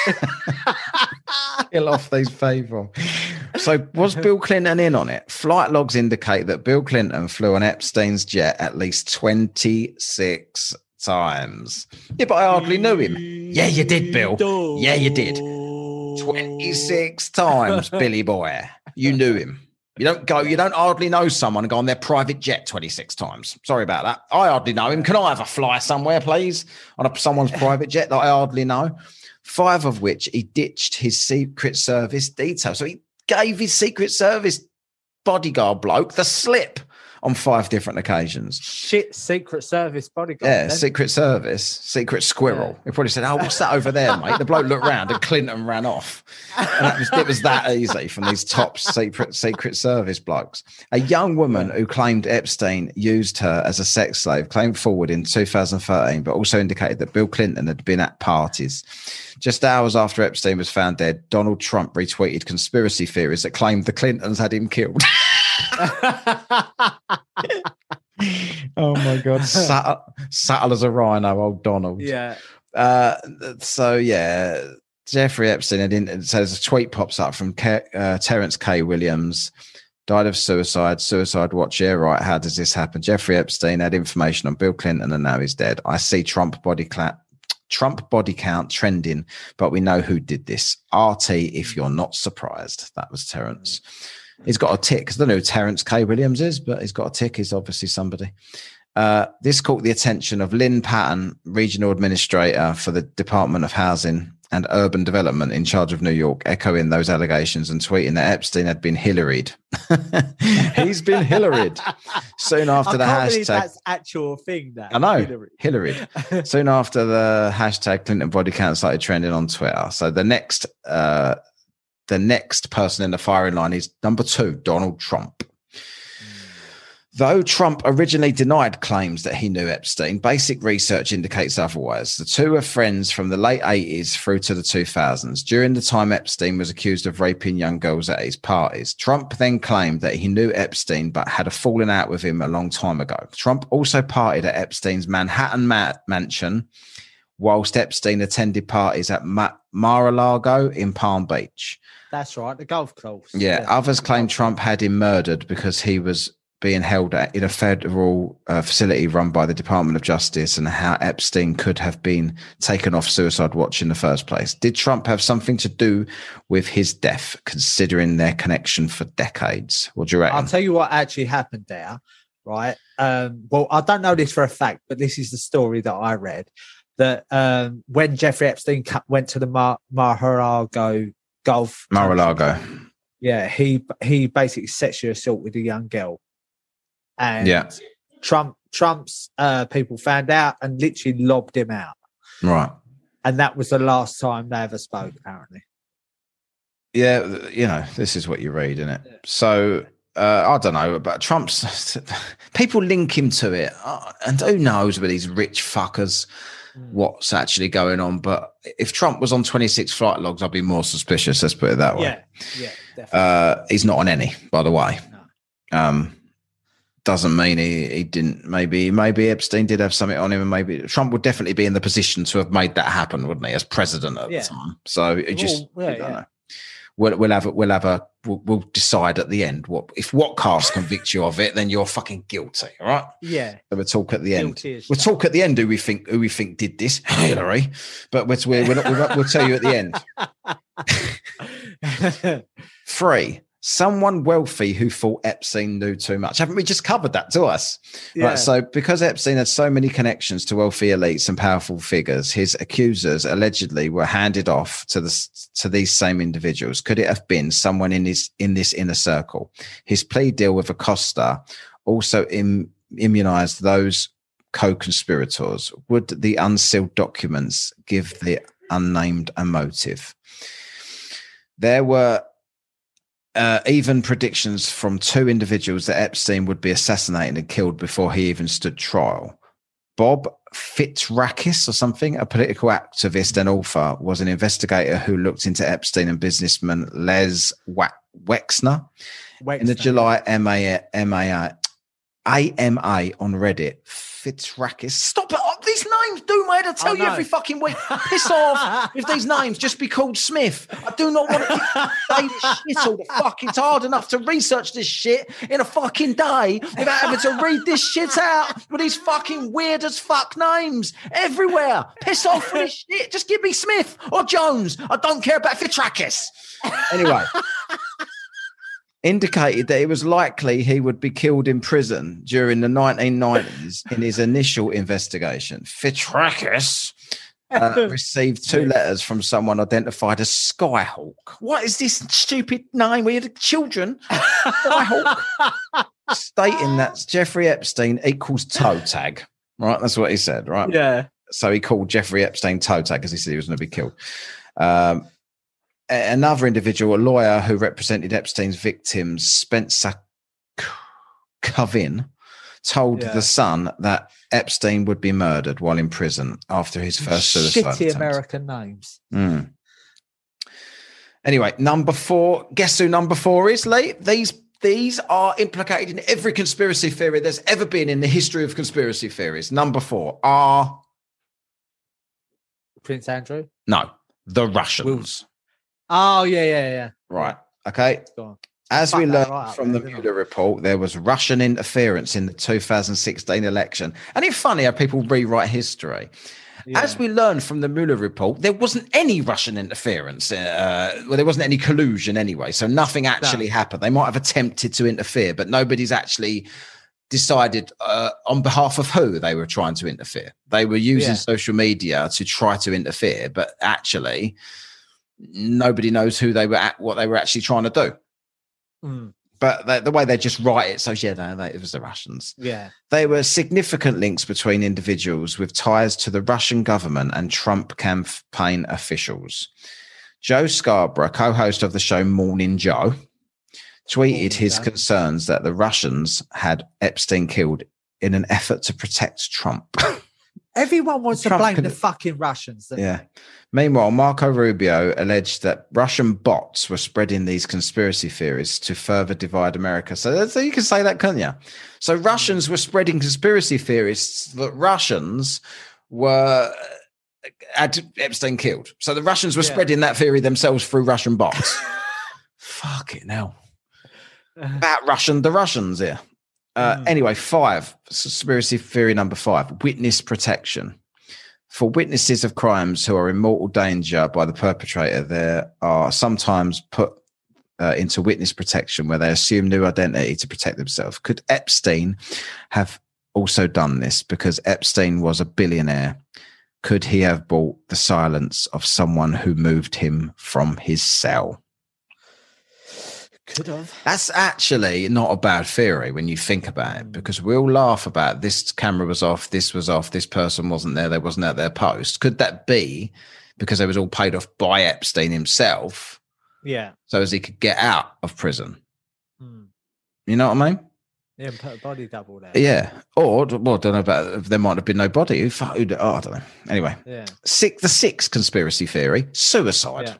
Kill off these people. So, was Bill Clinton in on it? Flight logs indicate that Bill Clinton flew on Epstein's jet at least 26 times. Yeah, but I hardly knew him. Yeah, you did, Bill. Yeah, you did. 26 times, Billy boy. You knew him. You don't go, you don't hardly know someone and go on their private jet 26 times. Sorry about that. I hardly know him. Can I have a fly somewhere, please? On a, someone's private jet that I hardly know. Five of which he ditched his Secret Service detail. So he gave his Secret Service bodyguard bloke the slip on five different occasions. Shit, Secret Service bodyguard. Yeah, then. Secret Service, Secret Squirrel. He probably said, "Oh, what's that over there, mate?" The bloke looked round and Clinton ran off. Was, it was that easy from these top secret Secret Service blokes. A young woman who claimed Epstein used her as a sex slave claimed forward in 2013, but also indicated that Bill Clinton had been at parties. Just hours after Epstein was found dead, Donald Trump retweeted conspiracy theories that claimed the Clintons had him killed. oh my god, subtle as a rhino, old Donald. yeah. Uh, so yeah, Jeffrey Epstein. So there's a tweet pops up from Ke- uh, Terrence K. Williams. Died of suicide. Suicide watch. Yeah, right. How does this happen? Jeffrey Epstein had information on Bill Clinton, and now he's dead. I see Trump body clap. Trump body count trending, but we know who did this. RT, if you're not surprised. That was Terrence. He's got a tick. Because I don't know who Terrence K. Williams is, but he's got a tick. He's obviously somebody. Uh, this caught the attention of Lynne Patton, regional administrator for the Department of Housing and Urban Development in charge of New York, echoing those allegations and tweeting that Epstein had been Hillaried. He's been Hillaried. Soon after the hashtag. that's actual thing. That I know. Hillary. Soon after the hashtag Clinton body count started trending on Twitter. So the next uh the next person in the firing line is number two, Donald Trump. Though Trump originally denied claims that he knew Epstein, basic research indicates otherwise. The two are friends from the late 80s through to the 2000s. During the time Epstein was accused of raping young girls at his parties, Trump then claimed that he knew Epstein but had a falling out with him a long time ago. Trump also partied at Epstein's Manhattan ma- mansion, whilst Epstein attended parties at Ma- Mar-a-Lago in Palm Beach. That's right. The golf course. Yeah, others claim Trump had him murdered because he was being held at, in a federal uh, facility run by the Department of Justice and how Epstein could have been taken off suicide watch in the first place. Did Trump have something to do with his death, considering their connection for decades? What do you reckon? I'll tell you what actually happened there, right? Um, well, I don't know this for a fact, but this is the story that I read that um, when Jeffrey Epstein went to the Mar- Mar-a-Lago golf, Mar-a-Lago. yeah, he he basically sexually assault with a young girl, and Yeah. Trump Trump's uh, people found out and literally lobbed him out, Right. and that was the last time they ever spoke. Apparently, Yeah, you know, this is what you read, isn't it? So uh, I don't know, but Trump's people link him to it, uh, and who knows with these rich fuckers what's actually going on. But if Trump was on 26 flight logs, I'd be more suspicious. Let's put it that way. yeah, yeah, definitely. Uh, he's not on any, by the way. No. Um, doesn't mean he, he didn't. Maybe maybe Epstein did have something on him, and maybe Trump would definitely be in the position to have made that happen, wouldn't he, as president at Yeah. the time? So it just Well, yeah, yeah. We'll, we'll have a, we'll have a we'll, we'll decide at the end what if what cast convict you of it, then you're fucking guilty. All right. yeah, So we'll talk at the end. We'll talk at the end who we think who we think did this, Hillary. But we'll, we'll, we'll, we'll tell you at the end. Three, someone wealthy who thought Epstein knew too much. Haven't we just covered that to us? yeah. Right. So, because Epstein had so many connections to wealthy elites and powerful figures, his accusers allegedly were handed off to the to these same individuals. Could it have been someone in his in this inner circle? His plea deal with Acosta also Im, immunized those co-conspirators. Would the unsealed documents give the unnamed a motive? There were uh, even predictions from two individuals that Epstein would be assassinated and killed before he even stood trial. Bob Fitzrakis or something, a political activist and author, was an investigator who looked into Epstein and businessman Les Wa- Wexner in the July MA, MA, AMA on Reddit. Fitzrakis, stop it! Oh, these names, do mate. I tell I you know. every fucking week. Piss off with these names. Just be called Smith. I do not want to say this shit all the fuck. It's hard enough to research this shit in a fucking day without having to read this shit out with these fucking weird as fuck names everywhere. Piss off with this shit. Just give me Smith or Jones. I don't care about Fitrakis. Anyway. Indicated that it was likely he would be killed in prison during the 1990s in his initial investigation. Fitrakis uh, received two letters from someone identified as Skyhawk. What is this stupid name? We had children. Skyhawk. Stating that Jeffrey Epstein equals toe tag. Right, that's what he said. Right. yeah. So he called Jeffrey Epstein toe tag because he said he was going to be killed. Um, another individual, a lawyer who represented Epstein's victims, Spencer Kuvin, told Yeah. the Sun that Epstein would be murdered while in prison after his first suicide Shitty attempt. American names. Mm. Anyway, number four. Guess who number four is, Lee? These these are implicated in every conspiracy theory there's ever been in the history of conspiracy theories. Number four are Prince Andrew. no the Russians. Oh yeah, yeah, yeah. Right. Okay. As Fuck we learned right from there, the Mueller report, there was Russian interference in the 2016 election. And it's funny how people rewrite history. Yeah. As we learned from the Mueller report, there wasn't any Russian interference. Uh, well, there wasn't any collusion anyway. So nothing actually happened. They might have attempted to interfere, but nobody's actually decided uh, on behalf of who they were trying to interfere. They were using Yeah. social media to try to interfere, but actually, nobody knows who they were at, what they were actually trying to do. Mm, But the, the way they just write it, so yeah, no, they, it was the Russians. yeah. There were significant links between individuals with ties to the Russian government and Trump campaign officials. Joe Scarborough, co host of the show Morning Joe, tweeted his concerns that the Russians had Epstein killed in an effort to protect Trump. Everyone wants Trump to blame could- the fucking Russians. yeah. Meanwhile, Marco Rubio alleged that Russian bots were spreading these conspiracy theories to further divide America. So, that's, you can say that, can't you? So Russians were spreading conspiracy theories that Russians were uh, had Epstein killed. So the Russians were Yeah. spreading that theory themselves through Russian bots. Fuck it now. About Russian, the Russians here. Uh, Mm. Anyway, five conspiracy theory number five: witness protection. For witnesses of crimes who are in mortal danger by the perpetrator, there are sometimes put uh, into witness protection where they assume new identity to protect themselves. Could Epstein have also done this because Epstein was a billionaire? Could he have bought the silence of someone who moved him from his cell? Could have. That's actually not a bad theory when you think about it, Mm. because we all laugh about this camera was off, this was off, this person wasn't there, they wasn't at their post. Could that be because it was all paid off by Epstein himself, Yeah. so as he could get out of prison? Mm. You know what I mean? Yeah, and put a body double there. Yeah. Or well, I don't know about there might have been no body. Who, oh, I don't know. Anyway, Yeah. six, the sixth conspiracy theory: suicide. Yeah.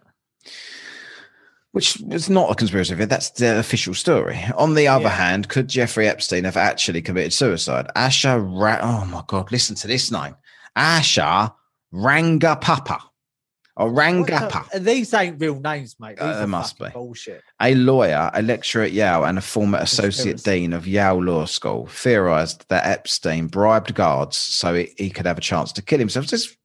Which is not a conspiracy theory. That's the official story. On the other Yeah. hand, could Jeffrey Epstein have actually committed suicide? Asha, Ra- oh my God, listen to this name. Asha Rangapapa or What Rangappa, the- These ain't real names, mate. These Uh, are must be. bullshit. a lawyer, a lecturer at Yale, and a former associate Conspiracy. dean of Yale Law School, theorized that Epstein bribed guards so he, he could have a chance to kill himself. Just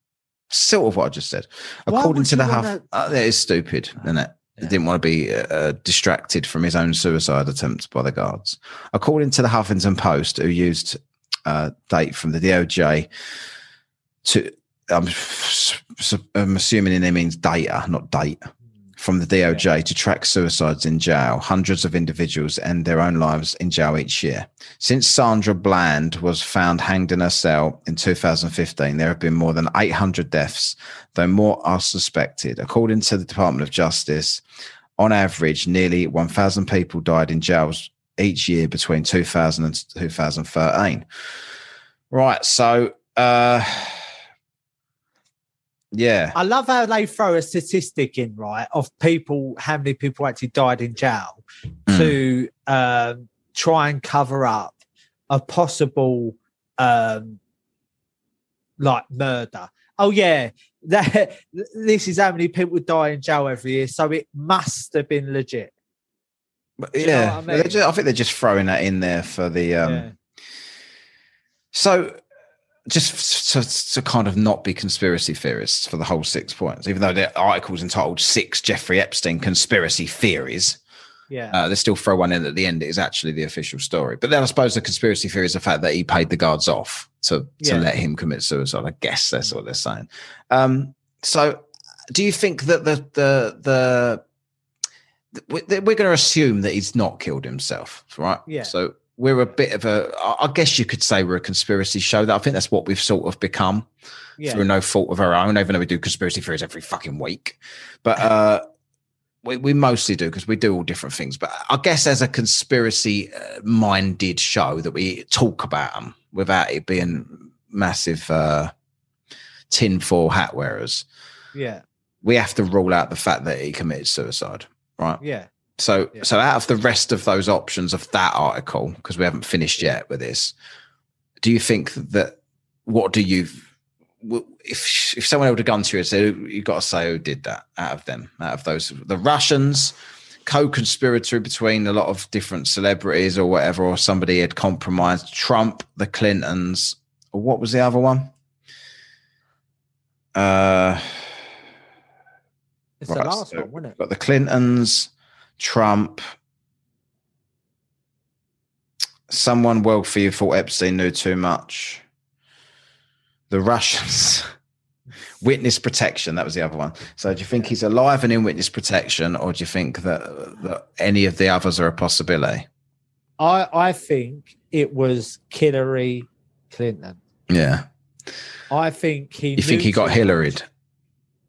sort of what I just said. Why According to the Huff, wanna- uh, that is stupid, isn't it? Yeah. didn't want to be uh, distracted from his own suicide attempts by the guards. According to the Huffington Post, who used uh, date from the DOJ to, I'm, I'm assuming in there means data, not date, from the DOJ to track suicides in jail. Hundreds of individuals end their own lives in jail each year. Since Sandra Bland was found hanged in her cell in 2015, there have been more than 800 deaths, though more are suspected. According to the Department of Justice, on average, nearly 1,000 people died in jails each year between 2000 and 2013. Right. So, uh, yeah. I love how they throw a statistic in, right, of people, how many people actually died in jail Mm. to um, try and cover up a possible um, like murder. Oh yeah, that this is how many people die in jail every year, so it must have been legit. But you know yeah, I mean? ju- I think they're just throwing that in there for the. Um, yeah. So, just to, to kind of not be conspiracy theorists for the whole six points, even though the article's entitled Six Jeffrey Epstein Conspiracy Theories, Yeah. uh, they still throw one in at the end. It is actually the official story. But then I suppose the conspiracy theory is the fact that he paid the guards off to, to Yeah. let him commit suicide. I guess that's what they're saying. Um, so, do you think that the, the, the, we're going to assume that he's not killed himself, right? Yeah. So we're a bit of a i guess you could say we're a conspiracy show. That I think that's what we've sort of become yeah. through no fault of our own, even though we do conspiracy theories every fucking week. But uh, we, we mostly do because we do all different things. But I guess as a conspiracy uh, minded show that we talk about them without it being massive uh, tinfoil hat wearers, yeah. we have to rule out the fact that he committed suicide, right? Yeah. So, Yeah. so out of the rest of those options of that article, because we haven't finished yet with this, do you think that what do you, if if someone held a gun to you and said you got to say who did that out of them, out of those, the Russians, co-conspirator between a lot of different celebrities or whatever, or somebody had compromised Trump, the Clintons, or what was the other one? Uh, It's Right, the last so- one, wasn't it? got the Clintons, Trump, someone wealthy who thought Epstein knew too much, the Russians, witness protection. That was the other one. So, do you think he's alive and in witness protection, or do you think that, that any of the others are a possibility? I I think it was Hillary Clinton. Yeah. I think he. You think he got. Hillaried?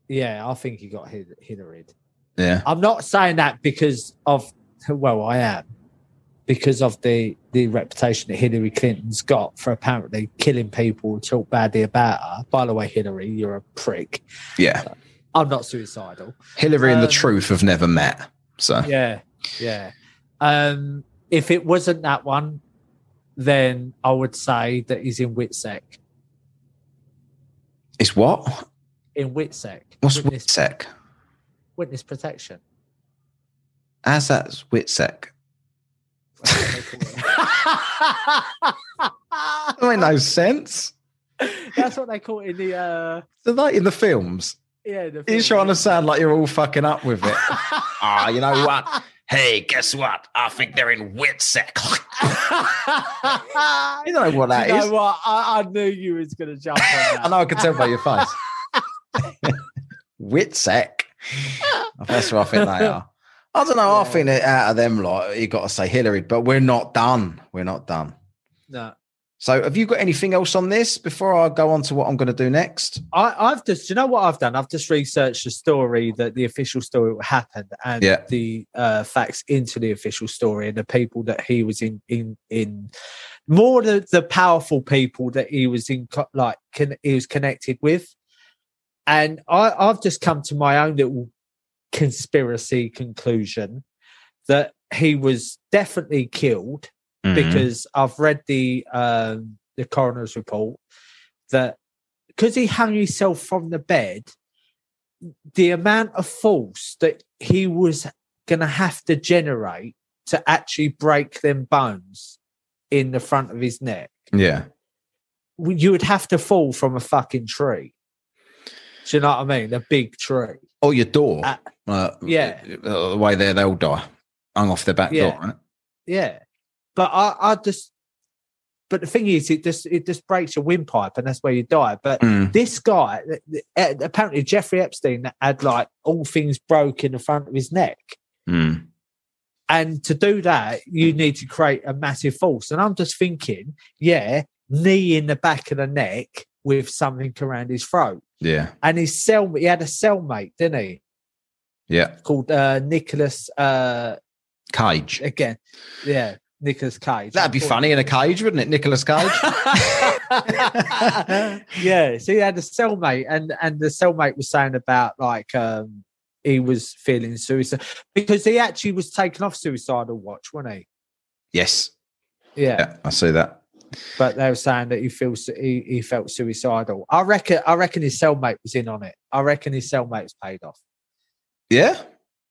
Yeah, I think he got Hil- Hillaried. Yeah. I'm not saying that because of well, I am because of the the reputation that Hillary Clinton's got for apparently killing people who talk badly about her. By the way, Hillary, you're a prick. Yeah. I'm not suicidal. Hillary and the Um, truth have never met. So, Yeah, yeah. Um, if it wasn't that one, then I would say that he's in WITSEC. it's what? In WITSEC, What's witness, WITSEC? Witness protection. As that's WITSEC. That's what they call it. That made no sense. That's what they call it in the uh, So like in the films, yeah. The film. trying to sound like you're all fucking up with it. Ah, you know what? Hey, guess what? I think they're in WITSEC. you know what that you is. know what? I, I knew you was going to jump on that. I know I can tell by your face. WITSEC. That's what I think they are. I don't know. I think out of them, like you got to say Hillary, but we're not done. We're not done. No, So, have you got anything else on this before I go on to what I'm going to do next? I, I've just, you know what I've done? I've just researched the story that the official story happened and Yeah. the uh, facts into the official story and the people that he was in, in, in more the, the powerful people that he was in, like, con- he was connected with. And I, I've just come to my own little conspiracy conclusion that he was definitely killed Mm-hmm. because I've read the um, the coroner's report that because he hung himself from the bed, the amount of force that he was going to have to generate to actually break them bones in the front of his neck, yeah. you would have to fall from a fucking tree. Do you know what I mean? A big tree. Or your door. Uh, Uh, yeah. The way there, they'll die. Hung off their back Yeah. door, right? Yeah, but I, I just. But the thing is, it just it just breaks your windpipe, and that's where you die. But Mm. this guy, apparently Jeffrey Epstein had like all things broke in the front of his neck. Mm. And to do that, you need to create a massive force. And I'm just thinking, yeah, knee in the back of the neck with something around his throat. Yeah. And his cell, he had a cellmate, didn't he? Yeah. Called uh, Nicholas, uh, Cage. again, yeah, Nicholas Cage. That'd be funny in a cage, wouldn't it? Nicholas Cage. yeah, so he had a cellmate, and and the cellmate was saying about like um he was feeling suicide because he actually was taken off suicidal watch, wasn't he? yes. Yeah, Yeah, I see that. But they were saying that he feels he, he felt suicidal. I reckon I reckon his cellmate was in on it. I reckon his cellmate's paid off. Yeah.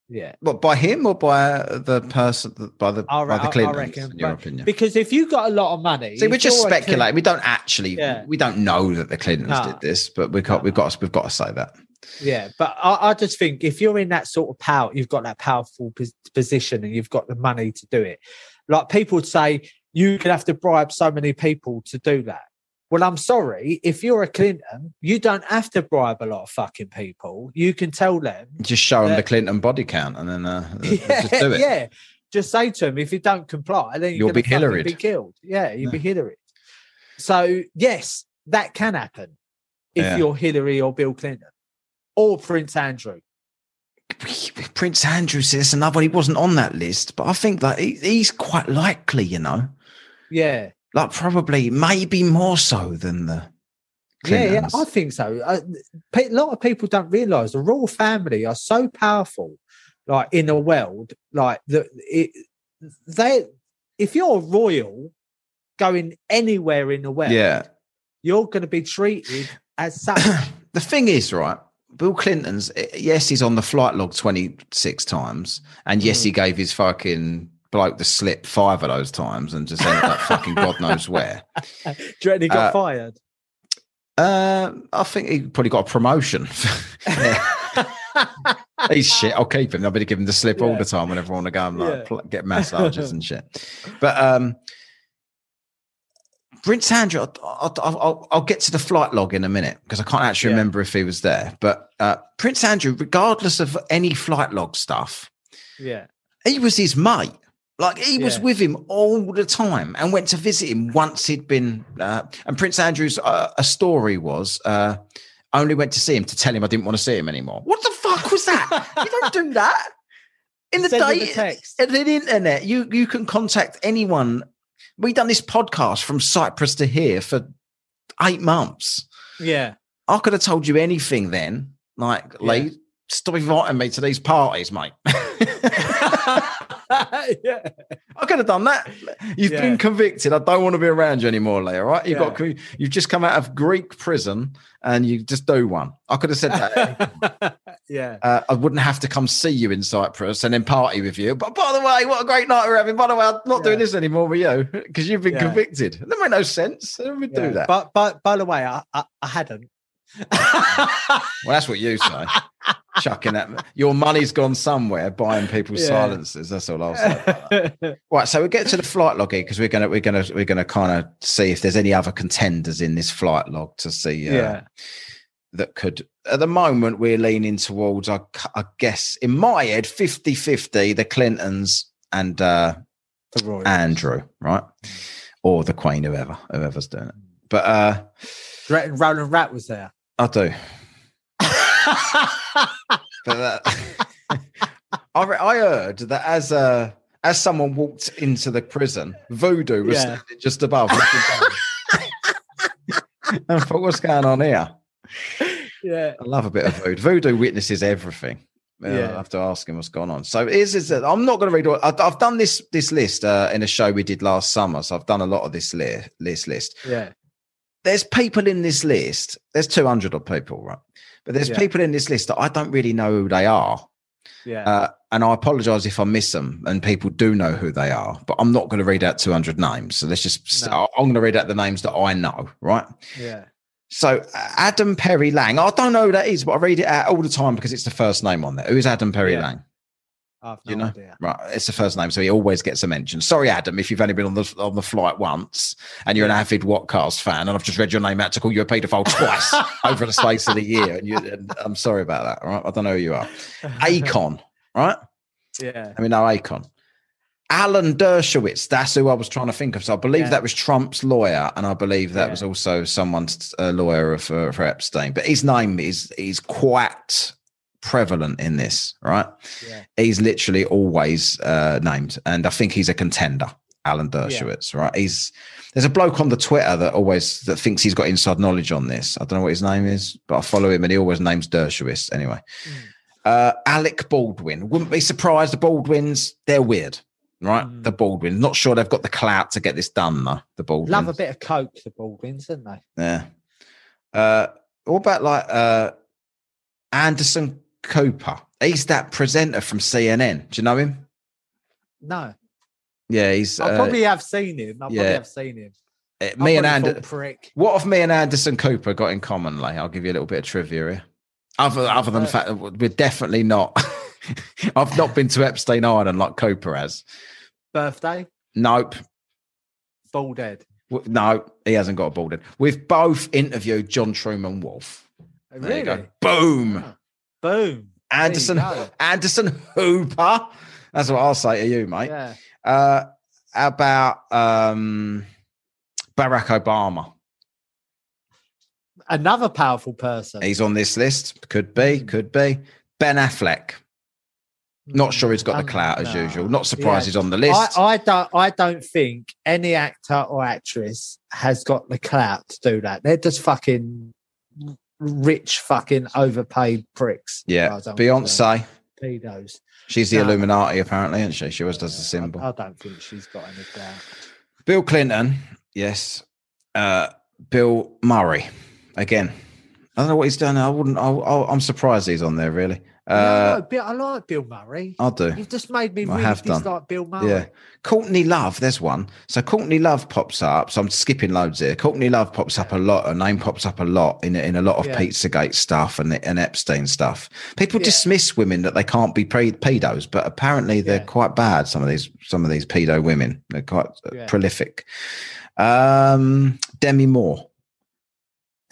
Yeah, What by him or by the person by the I, by the Clintons? I reckon. in your but- opinion? Because if you got a lot of money, See, we're just speculating. We don't actually. Yeah. We don't know that the Clintons No. did this, but we got we've got we've got to say that. Yeah, but I, I just think if you're in that sort of power, you've got that powerful pos- position and you've got the money to do it. Like people would say, you could have to bribe so many people to do that. Well, I'm sorry, if you're a Clinton, you don't have to bribe a lot of fucking people. You can tell them, Just show them the Clinton body count, and then uh, yeah, just do it. yeah. Just say to them, if you don't comply, then You'll be Hillaried. Be killed. Yeah, you'll be Yeah. Hillary. So yes, that can happen if Yeah. you're Hillary or Bill Clinton or Prince Andrew. Prince Andrew says another one. He wasn't on that list, but I think that he, he's quite likely. You know, Yeah. like probably maybe more so than the. Yeah, yeah, I think so. Uh, a lot of people don't realize the royal family are so powerful, like in the world, like that. It, they, if you're royal, going anywhere in the world, yeah. you're going to be treated as such. the thing is, right? Bill Clinton's eh, yes, he's on the flight log twenty six times, and yes, Mm. he gave his fucking bloke the slip five of those times, and just end up fucking God knows where. Do you reckon he got Uh, fired? Uh, I think he probably got a promotion. He's shit. I'll keep him. I'll be giving the slip all the time whenever I want to go and like Yeah. pl- get massages and shit. But um, Prince Andrew, I'll, I'll, I'll, I'll get to the flight log in a minute because I can't actually Yeah. remember if he was there. But uh, Prince Andrew, regardless of any flight log stuff, yeah, he was his mate. Like he was with him all the time and went to visit him once he'd been. Uh, and Prince Andrew's uh, a story was uh, I only went to see him to tell him I didn't want to see him anymore. What the fuck was that? you don't do that in the Send day. text. In the internet, you you can contact anyone. We've done this podcast from Cyprus to here for eight months. yeah, I could have told you anything then. Like, Yeah. Stop inviting me to these parties, mate. yeah. I could have done that. You've Yeah. been convicted. I don't want to be around you anymore, Lee. All right, you've got you've just come out of Greek prison and you just do one. I could have said that. yeah. uh, I wouldn't have to come see you in Cyprus and then party with you. But by the way, what a great night we're having. By the way, I'm not doing this anymore with you because you've been Yeah. convicted. That made no sense. Who would do that? But but by the way, I I, I hadn't. well, that's what you say. Chucking that. Your money's gone somewhere buying people's Yeah. silences. That's all I'll say. that. Right, so we get to the flight log here because we're gonna we're gonna we're gonna kind of see if there's any other contenders in this flight log to see uh, yeah. that could. At the moment, we're leaning towards, I, I guess, in my head, 50-50, the Clintons and uh, The. Andrew, right, or the Queen, whoever whoever's doing it. But uh, Do you reckon Roland Rat was there. I do. But that, I, heard that as uh, as someone walked into the prison, Voodoo was Yeah. standing just above. down. I thought, what's going on here? yeah. I love a bit of Voodoo. Voodoo witnesses everything. Uh, Yeah. I have to ask him what's going on. So is is I'm not going to read all. I've, I've done this this list uh, in a show we did last summer. So I've done a lot of this list list list. Yeah. There's people in this list. There's 200 odd people, right? But there's Yeah. people in this list that I don't really know who they are. Yeah. Uh, and I apologize if I miss them and people do know who they are, but I'm not going to read out 200 names. So let's just, No. I'm going to read out the names that I know, right? yeah. So Adam Perry Lang, I don't know who that is, but I read it out all the time because it's the first name on there. Who is Adam Perry Yeah. Lang? I've no You know? idea. Right, it's the first name, so he always gets a mention. Sorry, Adam, if you've only been on the on the flight once and you're an avid Whatcast fan, and I've just read your name out to call you a paedophile twice over the space of the year, and, you, and I'm sorry about that. Right, I don't know who you are. Acon, right? yeah. I mean, no, Akon. Alan Dershowitz, that's who I was trying to think of. So I believe Yeah. that was Trump's lawyer, and I believe that Yeah. was also someone's uh, lawyer for, for Epstein. But his name is is quite prevalent in this, right? Yeah. He's literally always uh, named, and I think he's a contender. Alan Dershowitz, right? He's there's a bloke on the Twitter that always that thinks he's got inside knowledge on this. I don't know what his name is, but I follow him, and he always names Dershowitz anyway. Mm. Uh, Alec Baldwin. Wouldn't be surprised. The Baldwins, they're weird. right? Mm. The Baldwins. Not sure they've got the clout to get this done, though. The Baldwins. Love a bit of coke, the Baldwins, don't they? Yeah. Uh, what about like uh, Anderson Cooper? He's that presenter from CNN. Do you know him? No, Yeah, he's. I uh, probably have seen him. I probably yeah. have seen him. uh, I me and probably Ander- thought prick. What have me and Anderson Cooper got in common, Like, I'll give you a little bit of trivia here. Other, other than the Uh, fact that we're definitely not. I've not been to Epstein Island like Cooper has. Birthday, Nope. bald head. No, he hasn't got a bald head. We've both interviewed John Truman Wolf. There Really? you go. Boom. Boom. Anderson. Anderson Hooper. That's what I'll say to you, mate. Yeah. Uh, about um, Barack Obama? Another powerful person. He's on this list. Could be, Hmm. could be. Ben Affleck. Not sure he's got the Um, clout as usual. Not surprised Yeah. he's on the list. I, I don't. I don't think any actor or actress has got the clout to do that. They're just fucking rich, fucking overpaid pricks. yeah, I Beyonce. pedos. She's the No. Illuminati, apparently, isn't she? She always does the symbol. I, don't think she's got any clout. Bill Clinton, yes. Uh, Bill Murray, again. I don't know what he's done. I wouldn't. I, I, I'm surprised he's on there. Really, I, uh, like I like Bill Murray. I'll do. You've just made me I really have done. dislike Bill Murray. Yeah, Courtney Love. There's one. So Courtney Love pops up. So I'm skipping loads here. Courtney Love pops up a lot. Her name pops up a lot in in a lot of Yeah. Pizzagate stuff and and Epstein stuff. People Yeah. dismiss women that they can't be pre- pedos, but apparently they're Yeah. quite bad. Some of these some of these pedo women. They're quite uh, prolific. Um, Demi Moore.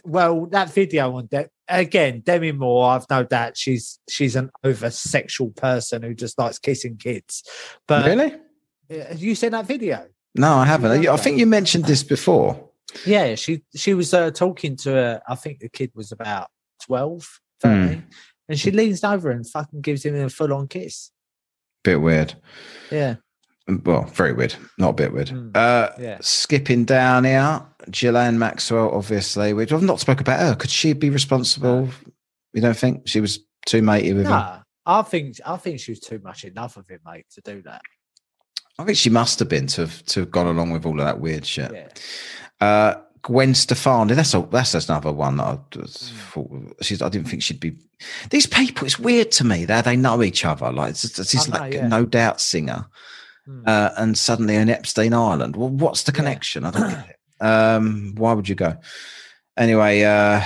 Well, that video on De- again, Demi Moore. I've no doubt she's she's an over sexual person who just likes kissing kids. But really? have you seen that video? No, I haven't. I think you mentioned this before. Yeah, she she was uh, talking to her. I think the kid was about 12, Hmm. 13, and she leans over and fucking gives him a full on kiss. Bit weird. Yeah, Well, very weird. Not a bit weird. Mm. Uh, yeah. skipping down here, Ghislaine Maxwell, obviously. Which I've not spoke about her. Could she be responsible? You don't think she was too matey with him? I think I think she was too much love with him, mate, to do that. I think she must have been to have to have gone along with all of that weird shit. Yeah, Uh, Gwen Stefani, that's a, that's another one that I just Mm. thought she's. I didn't think she'd be. These people, it's weird to me that they know each other. Like this I know, like yeah. no doubt singer, Hmm. uh, and suddenly in Epstein Island. Well, what's the Yeah. connection? I don't get it. Um, why would you go? Anyway, uh,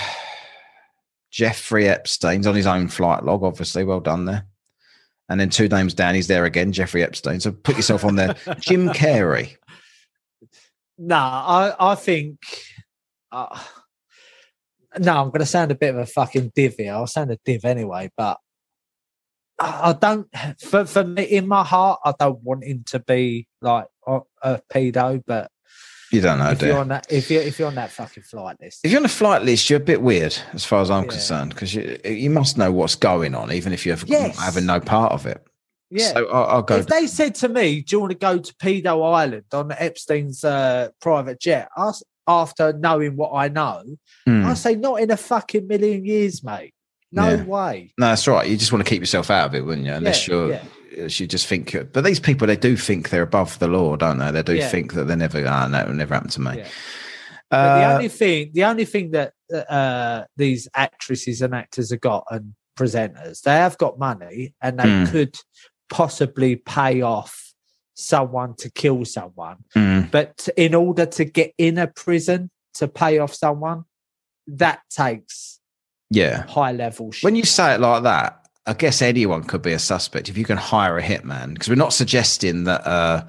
Jeffrey Epstein's on his own flight log. Obviously, well done there. And then two names down, he's there again, Jeffrey Epstein. So put yourself on there. Jim Carrey. no, I I think. Uh, no, I'm going to sound a bit of a fucking div here. I'll sound a div anyway, but I I don't. For for me, in my heart, I don't want him to be like a, a pedo. But You don't know, if do you're on that, if you are if you're on that fucking flight list, If you're on a flight list, you're a bit weird as far as I'm Yeah. concerned because you you must know what's going on, even if you're Yes. having no part of it. yeah. So I'll, I'll go. if they said to me, "Do you want to go to Pedo Island on Epstein's uh, private jet?" Us after knowing what I know, Hmm. I say, "Not in a fucking million years, mate. No Yeah. way." No, that's right. You just want to keep yourself out of it, wouldn't you? Unless Yeah, you're, yeah. you just think. you're- But these people, they do think they're above the law, don't they? They do think that they're never. Ah, no, it never happen to me. Yeah. But the Uh, only thing, the only thing that uh, these actresses and actors have got and presenters, they have got money, and they Hmm. could possibly pay off someone to kill someone. mm, But in order to get in a prison to pay off someone, that takes yeah. high level shit. When you say it like that, I guess anyone could be a suspect if you can hire a hitman. Because we're not suggesting that uh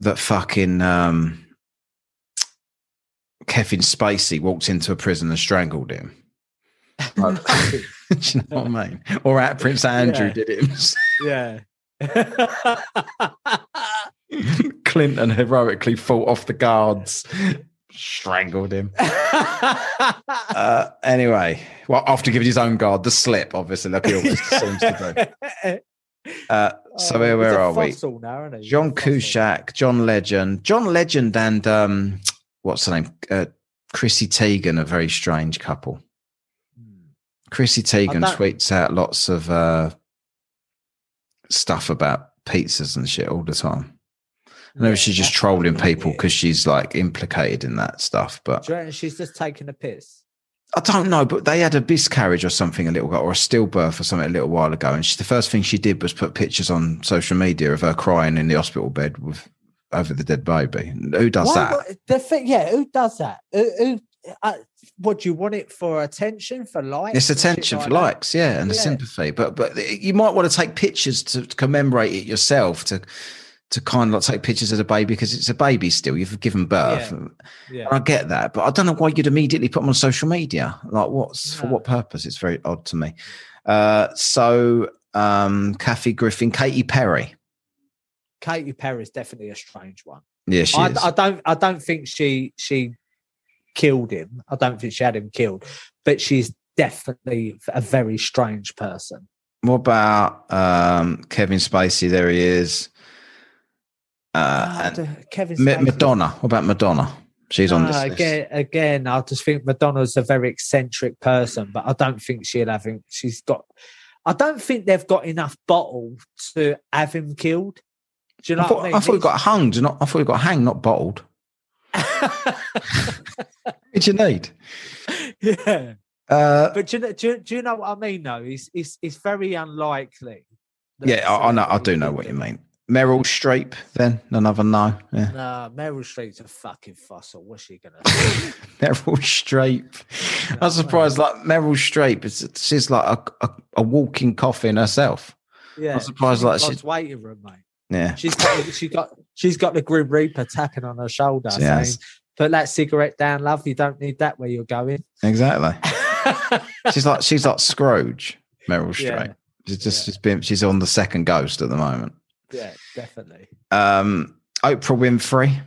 that fucking um Kevin Spacey walked into a prison and strangled him. Do you know what I mean? Or at Prince Andrew Yeah. did it. yeah. Clinton heroically fought off the guards, strangled him. Uh, anyway, well, after giving his own guard the slip, obviously, like he always seems to do. Uh, so where, Oh, where he's are we? Now. John He's a fossil. Cusack, John Legend, John Legend, and um, what's the name? Uh, Chrissy Teigen, a very strange couple. Hmm. Chrissy Teigen don't- tweets out lots of uh, stuff about pizzas and shit all the time. I know Yeah, she's just trolling people because she's like implicated in that stuff. But Do you reckon she's just taking a piss? I don't know. But they had a miscarriage or something a little or a stillbirth or something a little while ago, and she, the first thing she did was put pictures on social media of her crying in the hospital bed with over the dead baby. Who does Why- that? what- the thing, yeah, who does that? Who, who, uh, what do you want it for? Attention for likes? It's attention like for that? likes, yeah, and the sympathy. But but you might want to take pictures to, to commemorate it yourself to to kind of like take pictures of the baby because it's a baby still. You've given birth. Yeah. I get that, but I don't know why you'd immediately put them on social media. Like, what's for what purpose? It's very odd to me. Uh, so, um, Kathy Griffin, Katy Perry. Katy Perry is definitely a strange one. Yeah, she I, is. I don't. I don't think she she killed him. I don't think she had him killed, but she's definitely a very strange person. what about um, Kevin Spacey? There he is. Uh, Ah, and Kevin Ma- Madonna. What about Madonna? She's on this Ah, list. again, again, I just think Madonna's a very eccentric person, but I don't think she'll have him. She's got. I don't think they've got enough bottle to have him killed. Do you know I thought, what I mean? I thought he got hung. Not, I thought he got hanged, not bottled. What you need? yeah, Uh, but do you, know, do, you, do you know what I mean? Though it's it's, it's very unlikely. yeah, I, I know. I do know what you mean. Meryl Streep, then another no. Yeah. Nah, Meryl Streep's a fucking fossil. What's she gonna? Meryl Streep. I'm surprised. Like Meryl Streep, is she's like a, a, a walking coffin herself. Yeah, surprised, she's in like, she's waiting room, mate. Yeah, She's got she got she's got the Grim Reaper tapping on her shoulder, has. saying, "Put that cigarette down, love. You don't need that where you're going." exactly. She's like she's like Scrooge. Meryl Streep. yeah, She's just yeah. she's been she's on the second Ghost at the moment. Yeah, definitely. Um, Oprah Winfrey.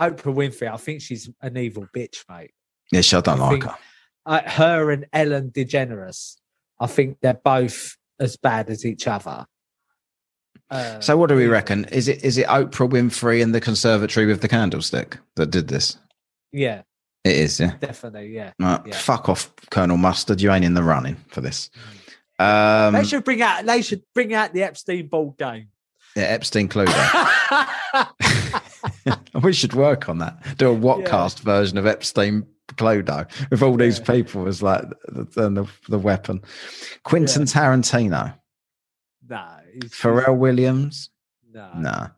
Oprah Winfrey, I think she's an evil bitch, mate. Yeah, she, I don't I like think- her. Uh, her and Ellen DeGeneres, I think they're both as bad as each other. Uh, So what do we reckon? Is it is it Oprah Winfrey and the Conservatory with the candlestick that did this? Yeah, It is, yeah. definitely. Yeah. Right, Yeah. Fuck off, Colonel Mustard. You ain't in the running for this. Um, they should bring out. They should bring out the Epstein ball game. Yeah, Epstein Cluedo. we should work on that. Do a Whatcast version of Epstein Cluedo with all these Yeah. people as like the, the, the weapon. Quentin Tarantino, no, he's- Pharrell Williams. No. No.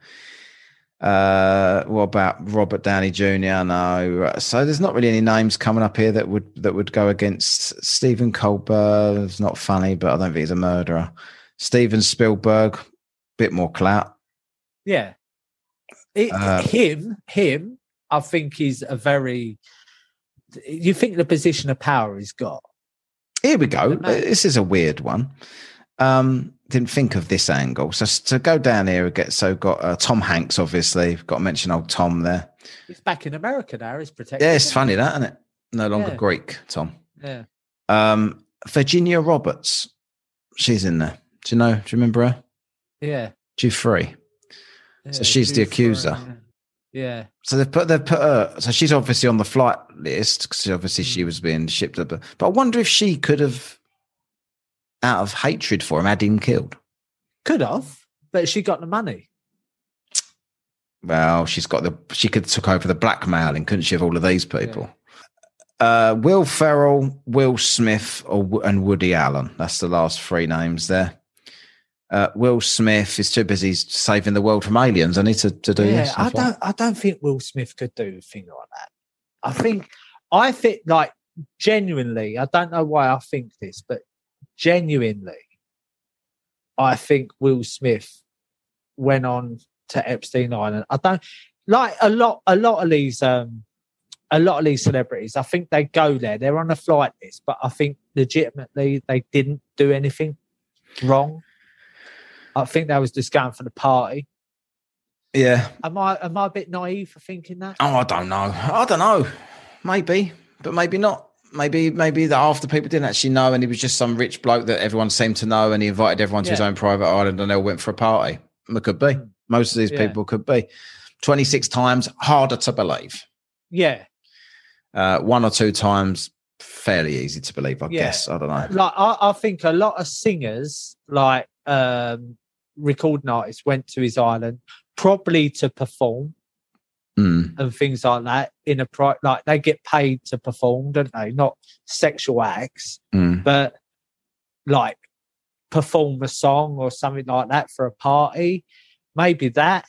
Uh, what about Robert Downey Jr.? No. So there's not really any names coming up here that would that would go against Stephen Colbert. It's not funny, but I don't think he's a murderer. Steven Spielberg, bit more clout. Yeah. It- Uh, him, him, I think he's a very. You think the position of power he's got? Here we go. This is a weird one. Um, didn't think of this angle. So to go down here, get so got uh, Tom Hanks. Obviously, got to mention old Tom there. He's back in America now. He's protected. Yeah, it's funny that, isn't it? No longer Yeah. Greek, Tom. Yeah. Um, Virginia Roberts, she's in there. Do you know? Do you remember her? Yeah. Three. yeah. So she's the accuser. Yeah. So they've put they've put her. So she's obviously on the flight list because obviously she Mm. was being shipped up. But I wonder if she could have, out of hatred for him, had him killed. Could have, but she got the money. Well, she's got the she could took over the blackmailing, couldn't she, of all of these people? Uh, Will Ferrell, Will Smith, or and Woody Allen. That's the last three names there. Uh, Will Smith is too busy saving the world from aliens. I need to, to do yeah, this. I don't. I don't think Will Smith could do a thing like that. I think. I think like genuinely. I don't know why I think this, but genuinely, I think Will Smith went on to Epstein Island. I don't like a lot. A lot of these. um a lot of these celebrities, I think they go there. They're on a flight list, but I think legitimately they didn't do anything wrong. I think they was just going for the party. Yeah. Am I am I a bit naive for thinking that? Oh, I don't know. I don't know. Maybe, but maybe not. Maybe, maybe that after people didn't actually know, and he was just some rich bloke that everyone seemed to know, and he invited everyone to his own private island, and they all went for a party. It could be. Mm. Most of these Yeah. people could be. Twenty six times harder to believe. Yeah, Uh, one or two times fairly easy to believe. I Yeah. guess. I don't know. like I, I think a lot of singers, like um, recording artists went to his island probably to perform Mm. and things like that in a pri like they get paid to perform, don't they? Not sexual acts, Mm. but like perform a song or something like that for a party. Maybe that.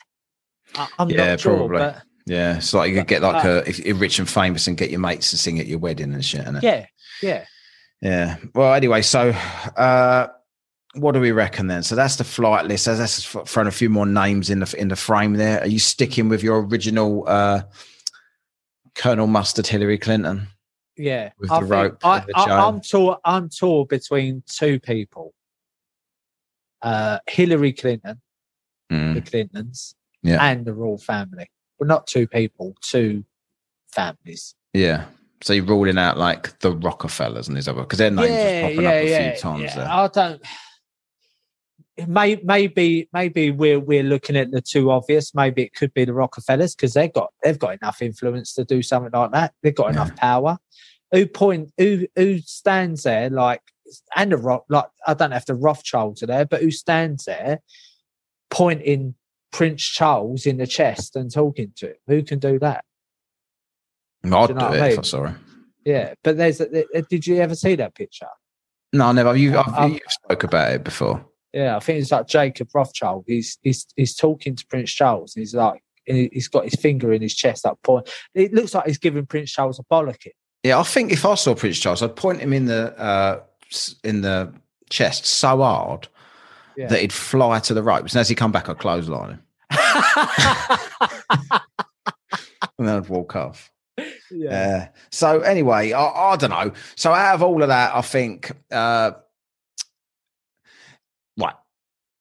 I, I'm Yeah, not sure, probably. but Yeah, so like you could get like Uh, a if you're rich and famous and get your mates to sing at your wedding and shit. innit? yeah, yeah. Yeah. Well, anyway, so uh what do we reckon then? So that's the flight list. So that's just throwing a few more names in the in the frame there. Are you sticking with your original uh Colonel Mustard Hillary Clinton? Yeah, With I the rope I, the I, I'm tore between two people. Uh, Hillary Clinton, the Mm, Clintons, Yeah. and the royal family. Well, not two people, two families. yeah. So you're ruling out like the Rockefellers and these other because their names was popping up a few times yeah. there. I don't. May, maybe maybe we're we're looking at the too obvious. Maybe it could be the Rockefellers because they've got they've got enough influence to do something like that. They've got Yeah. enough power. Who point who who stands there like and the rock like I don't have the Rothschilds are there, but who stands there pointing Prince Charles in the chest and talking to him? Who can do that? I'd you do, know what it I if mean? I him. Yeah, but there's a, did you ever see that picture? No, never. You, I've, Um, you spoke about it before. Yeah, I think it's like Jacob Rothschild. He's he's he's talking to Prince Charles. He's like and he's got his finger in his chest up point. It looks like he's giving Prince Charles a bollocking. Yeah, I think if I saw Prince Charles, I'd point him in the uh, in the chest so hard Yeah. that he'd fly to the ropes, and as he come back, I'd clothesline him, and then I'd walk off. yeah. Yeah. So anyway, I, I don't know. So out of all of that, I think uh right.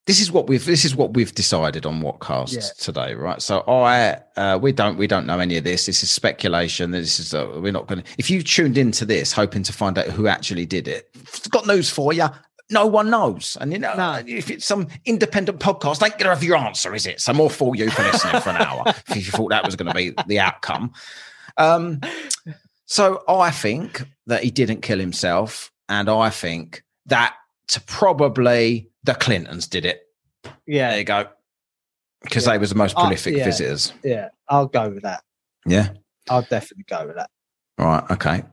This is what we've this is what we've decided on what cast Yeah. today, right? So I uh we don't we don't know any of this. This is speculation. This is uh, we're not going to if you tuned into this hoping to find out who actually did it. Got news for you. No one knows. And you know, No. if it's some independent podcast, ain't gonna have your answer, is it? So more for you for listening for an hour. If you thought that was gonna be the outcome. Um, so I think that he didn't kill himself, and I think that to probably the Clintons did it. There yeah, you go, because Yeah. they was the most Uh, prolific yeah. visitors. yeah. I'll go with that. Yeah. I'll definitely go with that. Right. Okay.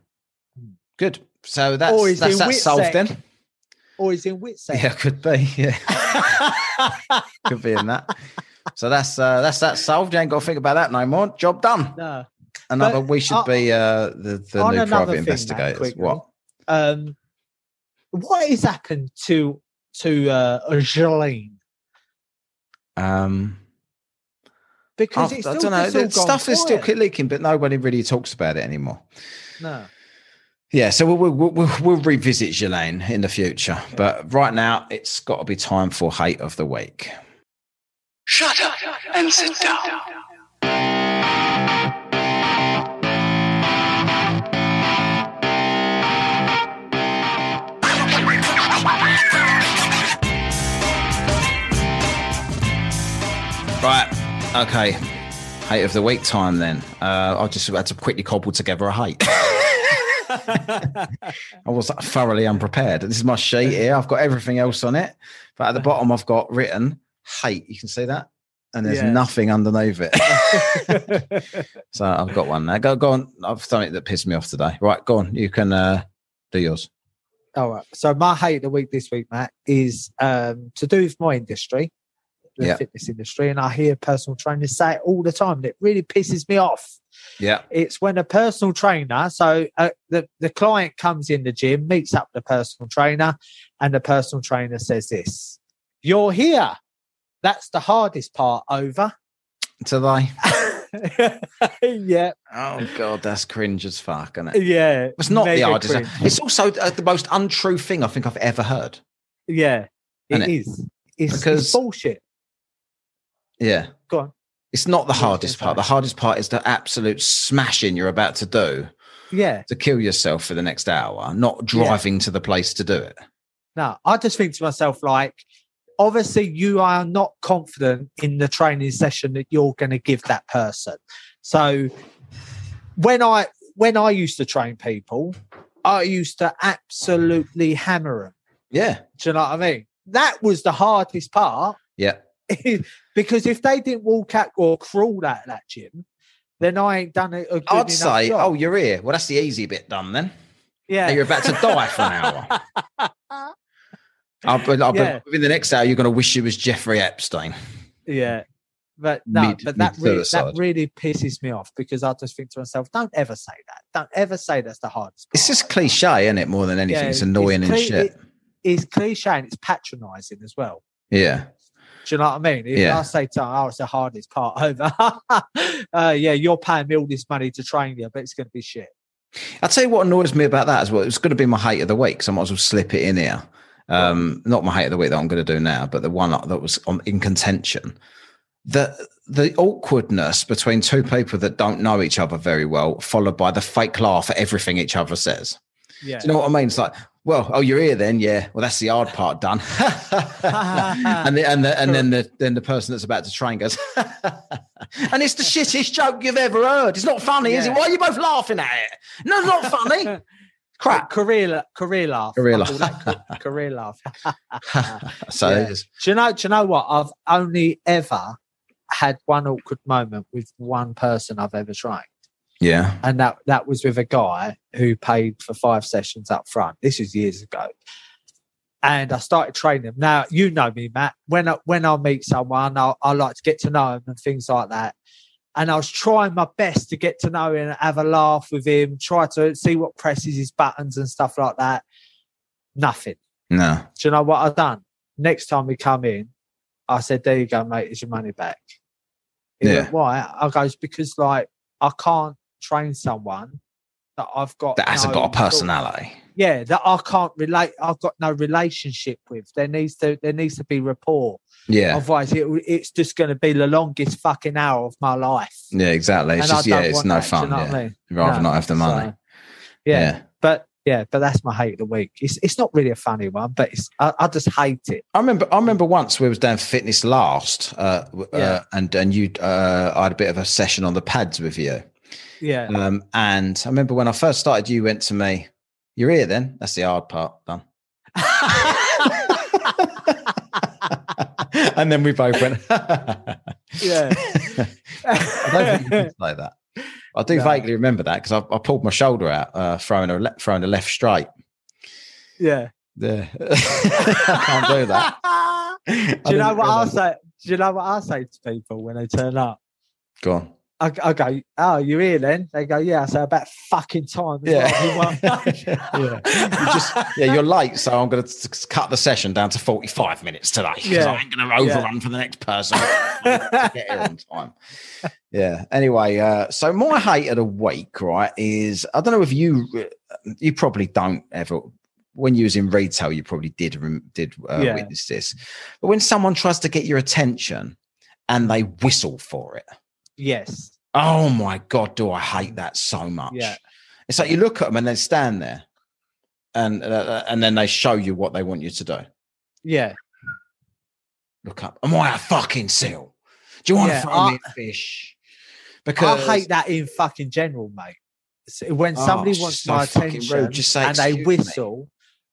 Good. So that's Or he's that's in that solved then. Or he's in Witsec. Yeah, could be. Yeah, could be in that. So that's uh, that's that solved. You ain't got to think about that no more. Job done. no. Another. But we should on- be uh, the the new private thing, investigators. what? Um, what has happened to to uh, Jolene? Um. Because I, it's I still, don't know. it's all The gone stuff is still leaking, but nobody really talks about it anymore. No. Yeah, so we'll, we'll, we'll, we'll revisit Ghislaine in the future, but right now it's got to be time for hate of the week. Shut up and sit down. Right, okay, hate of the week time then. Uh, I just had to quickly cobble together a hate. I was thoroughly unprepared. This is my sheet here. I've got everything else on it, but at the bottom I've got written hate. You can see that, and there's Yeah. nothing underneath it. so I've got one now. Go, go on. I've something that pissed me off today. Right, go on. You can uh, do yours. All right. So my hate of the week this week, Matt, is um, to do with my industry, the Yeah. fitness industry, and I hear personal trainers say it all the time. And it really pisses me off. Yeah, It's when a personal trainer, so uh, the the client comes in the gym, meets up the personal trainer, and the personal trainer says this: "You're here. That's the hardest part over." to they. yeah, Oh god, that's cringe as fuck, isn't it? yeah. It's not the hardest. cringe. It's also uh, the most untrue thing I think I've ever heard. Yeah, it Innit? is. It's, Because- it's bullshit. Yeah. Go on. It's not the What was I hardest part. The hardest part is the absolute smashing you're about to do Yeah. to kill yourself for the next hour, not driving to the place to do it. No, I just think to myself, like, obviously, you are not confident in the training session that you're going to give that person. So, when I when I used to train people, I used to absolutely hammer them. Yeah. Do you know what I mean? That was the hardest part. Yeah. because if they didn't walk out or crawl out of that gym, then I ain't done it. I'd say, job. oh, you're here. Well, that's the easy bit done then. Yeah. You're about to die for an hour. I'll, I'll, yeah. Within the next hour, you're going to wish you was Jeffrey Epstein. Yeah. But no, mid, but that really, that really pisses me off because I just think to myself, don't ever say that. Don't ever say that's the hardest. Part. It's just cliche, isn't it? More than anything, yeah, it's annoying it's and shit. It, it's cliche and it's patronising as well. Yeah. Do you know what I mean? If yeah. I say to oh, it's the hardest part over. uh, yeah, you're paying me all this money to train you, but it's going to be shit. I'll tell you what annoys me about that as well. It's going to be my hate of the week, so I might as well slip it in here. Um, not my hate of the week that I'm going to do now, but the one that was on, in contention. The the awkwardness between two people that don't know each other very well, followed by the fake laugh at everything each other says. Yeah. Do you know what I mean? It's like, well, oh, you're here then, yeah. Well, that's the hard part done. and the, and the, and then the then the person that's about to train goes, and it's the shittest joke you've ever heard. It's not funny, yeah. is it? Why are you both laughing at it? No, it's not funny. Crap. Career, career laugh. Career laugh. career laugh. so yeah. Do you know? Do you know what? I've only ever had one awkward moment with one person I've ever trained. Yeah. And that that was with a guy who paid for five sessions up front. This was years ago. And I started training him. Now, you know me, Matt. When I, when I meet someone, I, I like to get to know him and things like that. And I was trying my best to get to know him, and have a laugh with him, try to see what presses his buttons and stuff like that. Nothing. No. Do you know what I've done? Next time we come in, I said, "There you go, mate. Is your money back?" He yeah. Went, Why? I goes because like I can't train someone that I've got that hasn't no got a personality. Yeah, that I can't relate. I've got no relationship with. There needs to there needs to be rapport. Yeah. Otherwise, it, it's just going to be the longest fucking hour of my life. Yeah, exactly. It's and just yeah, it's no that, fun. You know yeah. I mean? Rather no, not have the money. So, yeah. yeah. But yeah, but that's my hate of the week. It's it's not really a funny one, but it's I, I just hate it. I remember I remember once we was down fitness last, uh, uh yeah. uh, and and you uh, I had a bit of a session on the pads with you. Yeah. Um, and I remember when I first started, you went to me, "You're here, then. That's the hard part done." and then we both went. yeah. I don't think you like that. I do no. vaguely remember that because I, I, pulled my shoulder out, uh, throwing a le- throwing a left straight. Yeah. Yeah. I can't do that. Do you know what I say? Do you know what I say to people when they turn up? Go on. I, I go, oh, you're here then? They go, yeah. So about fucking time. Yeah. Well. yeah. You just, yeah, you're late, so I'm going to cut the session down to 45 minutes today. Yeah. I ain't going to overrun yeah. for the next person. get here on time. Yeah. Anyway, uh, so my hate of the week, right, is I don't know if you, you probably don't ever when you was in retail, you probably did did uh, yeah. witness this. But when someone tries to get your attention and they whistle for it, Yes. Oh my god, do I hate that so much? Yeah. It's like you look at them and they stand there, and uh, uh, and then they show you what they want you to do. Yeah. Look up. Am I a fucking seal? Do you want yeah, to throw I, me a fish? Because I hate that in fucking general, mate. When somebody oh, wants my attention rude. Just say, and they whistle, me.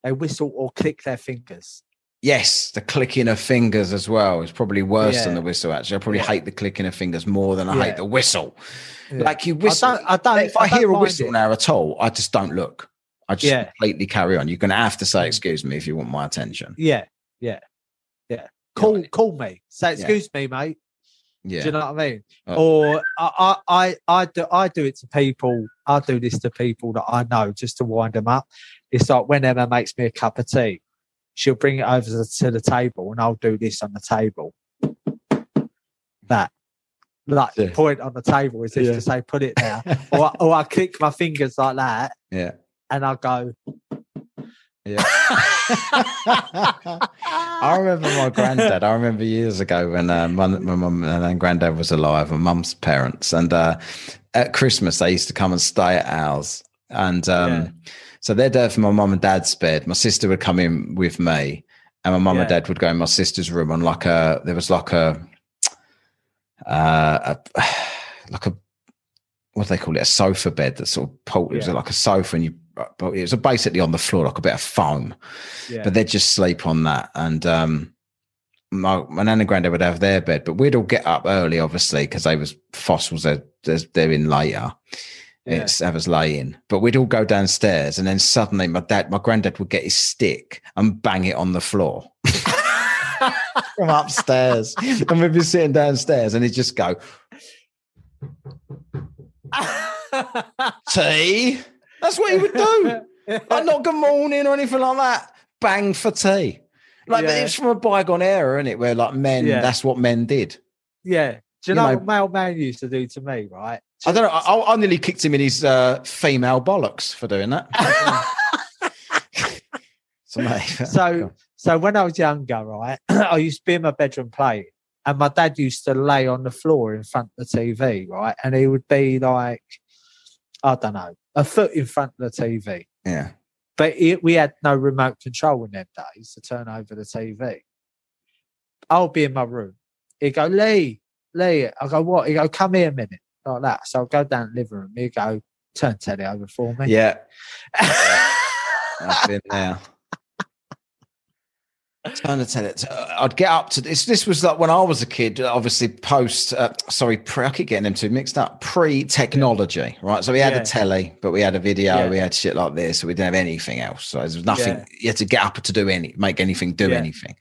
they whistle or click their fingers. Yes, the clicking of fingers as well is probably worse yeah. than the whistle. Actually, I probably yeah. hate the clicking of fingers more than I yeah. hate the whistle. Like you whistle. I don't, I don't if I, I hear a whistle it. now at all, I just don't look. I just completely carry on. You're going to have to say mm. "excuse me" if you want my attention. Yeah, yeah, yeah. Call, call me. Say "excuse me, mate." Yeah. Do you know what I mean? Oh. Or I, I, I do, I do it to people. I do this to people that I know just to wind them up. It's like when Emma makes me a cup of tea she'll bring it over to the table and I'll do this on the table. That like yeah. point on the table is yeah. to say put it there. or, or I click my fingers like that. Yeah. And I'll go. Yeah. I remember my granddad. I remember years ago when uh, my, my mum and granddad was alive, and mum's parents. And uh, at Christmas, they used to come and stay at ours. And um, yeah. So they're there for my mum and dad's bed. My sister would come in with me, and my mum yeah. and dad would go in my sister's room on like a there was like a uh a, like a what do they call it a sofa bed that sort of pulled, it was like a sofa and you but it was basically on the floor like a bit of foam yeah. but they'd just sleep on that and um my, my nan and granddad would have their bed, but we'd all get up early, obviously, because they was fossils. They're, they're, they're in later. Yeah. It's have us lay in, but we'd all go downstairs, and then suddenly my dad, my granddad would get his stick and bang it on the floor from upstairs, and we'd be sitting downstairs, and he'd just go tea. That's what he would do. like not good morning or anything like that. Bang for tea. Like Yeah. it's from a bygone era, isn't it? Where like men, Yeah. that's what men did. yeah. Do you, You know, know- what old man used to do to me, right? I don't know. I, I nearly kicked him in his uh, female bollocks for doing that. so, So, so when I was younger, right, I used to be in my bedroom playing, and my dad used to lay on the floor in front of the TV, right, and he would be like, I don't know, a foot in front of the TV, yeah, but it, we had no remote control in them days to turn over the TV. I'll be in my room. He'd go, Lee, Lee. I go, what? He go, come here a minute, like that. So I'll go down the living room. He go, turn telly over for me. yeah. I've been there. Turn the tell it. uh, I'd get up to this. This was like when I was a kid. Obviously, post. Uh, sorry, pre, I keep getting them two mixed up. Pre-technology, right? So we had Yeah. a telly, but we had a video. Yeah. We had shit like this. So we didn't have anything else. So there was nothing. Yeah. You had to get up to do any, make anything, do anything.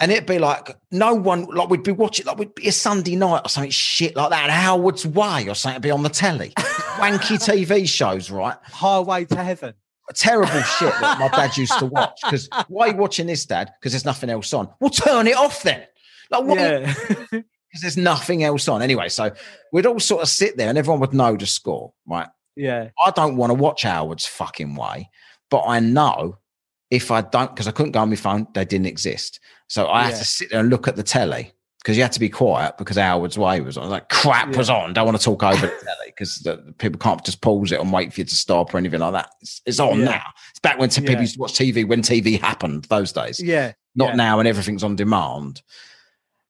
And it'd be like no one. Like we'd be watching. Like we'd be a Sunday night or something shit like that. And Howard's Way or something be on the telly. Wanky TV shows, right? Highway to heaven. terrible shit that my dad used to watch. Because why are you watching this, Dad? Because there's nothing else on. Well, turn it off then. Like what? Yeah. Because there's nothing else on. Anyway, so we'd all sort of sit there and everyone would know the score, right? yeah. I don't want to watch Howard's fucking way, but I know if I don't, because I couldn't go on my phone, they didn't exist. So I had to sit there and look at the telly because you had to be quiet because Howard's way was on. Was Like crap Yeah. was on. Don't want to talk over the telly because people can't just pause it and wait for you to stop or anything like that. It's, it's on Yeah. now. It's back when t- people used to watch TV when TV happened those days Yeah. not yeah. now and everything's on demand.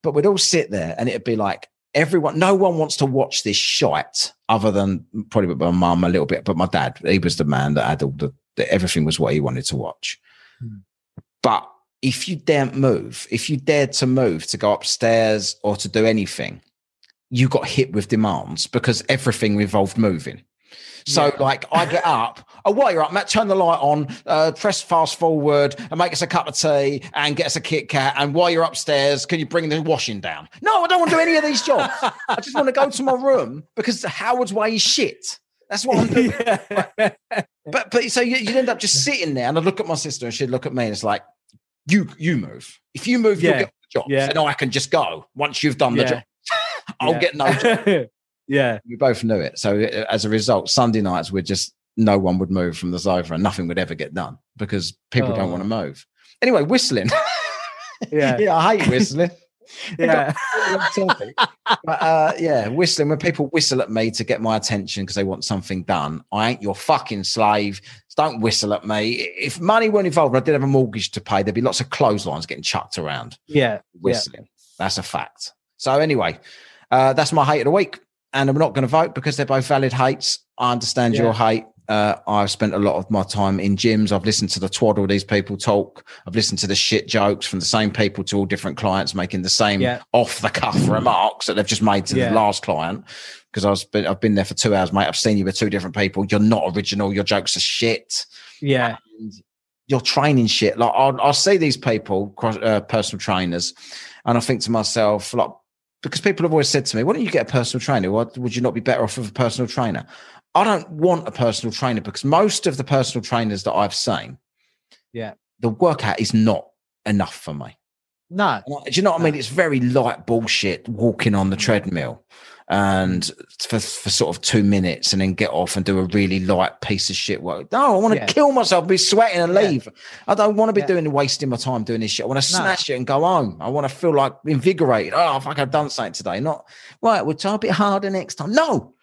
But we'd all sit there and it'd be like everyone, no one wants to watch this shite other than probably my mum a little bit, but my dad, he was the man that had all the, the everything was what he wanted to watch. Hmm. But if you daren't move, if you dared to move to go upstairs or to do anything, you got hit with demands because everything involved moving. So, Yeah. like, I get up. Oh, while you're up, Matt, turn the light on, uh, press fast forward, and make us a cup of tea, and get us a Kit Kat. And while you're upstairs, can you bring the washing down? No, I don't want to do any of these jobs. I just want to go to my room because Howard's way is shit. That's what I'm doing. yeah. But but so you, you'd end up just sitting there, and I'd look at my sister, and she'd look at me, and it's like, you you move. If you move, you'll Yeah. get the job. Yeah. And I can just go once you've done the Yeah. job. I'll Yeah. get no job. yeah. we both knew it. So uh, as a result, Sunday nights we're just no one would move from the sofa, and nothing would ever get done because people don't Oh. want to move. Anyway, whistling. Yeah. yeah, I hate whistling. Yeah. but uh, yeah, whistling. When people whistle at me to get my attention because they want something done, I ain't your fucking slave. Don't whistle at me. If money weren't involved, and I did have a mortgage to pay. There'd be lots of clotheslines getting chucked around. Yeah. Whistling. That's a fact. So anyway, uh, that's my hate of the week, and I'm not going to vote because they're both valid hates. I understand your hate. Uh, I've spent a lot of my time in gyms. I've listened to the twaddle these people talk. I've listened to the shit jokes from the same people to all different clients making the same Yeah. off the cuff remarks that they've just made to Yeah. the last client. Because I was been, I've been there for two hours, mate. I've seen you with two different people. You're not original. Your jokes are shit. Yeah. And you're training shit. Like I'll, I'll see these people, uh, personal trainers, and I think to myself, like, because people have always said to me, "Why don't you get a personal trainer? Why would you not be better off with a personal trainer?" I don't want a personal trainer because most of the personal trainers that I've seen, Yeah. the workout is not enough for me. No. Do you know what I mean? It's very light bullshit walking on the mm. treadmill and for, for sort of two minutes and then get off and do a really light piece of shit work. No, I want to Yeah. kill myself, be sweating and Yeah. leave. I don't want to be Yeah. doing wasting my time doing this shit. I want to No. smash it and go home. I want to feel like invigorated. Oh, fuck, I've done something today. Not right, we'll try a bit harder next time. No.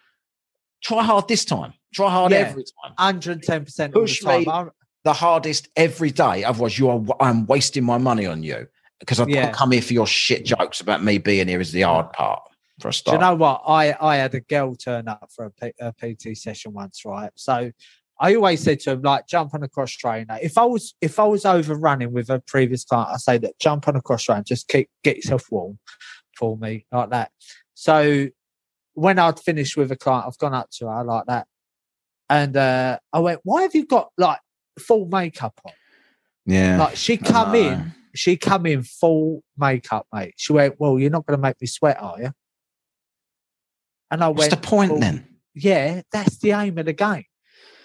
Try hard this time. Try hard Yeah. every time. 110% all the Push time. me. I'm- The hardest every day. Otherwise, you are I'm wasting my money on you. Because I Yeah. don't come here for your shit jokes about me being here is the hard part for a Do you know what? I I had a girl turn up for a, P, a PT session once, right? So I always said to him, like, jump on a cross trainer. If I was if I was overrunning with a previous client, I say that jump on a cross trainer, just keep get yourself warm for me, like that. So when I'd finished with a client, I've gone up to her like that. And uh, I went, Why have you got like full makeup on? Yeah. Like she come in, she come in full makeup, mate. She went, Well, you're not gonna make me sweat, are you? And I What's went, the point "Well, then? Yeah, that's the aim of the game.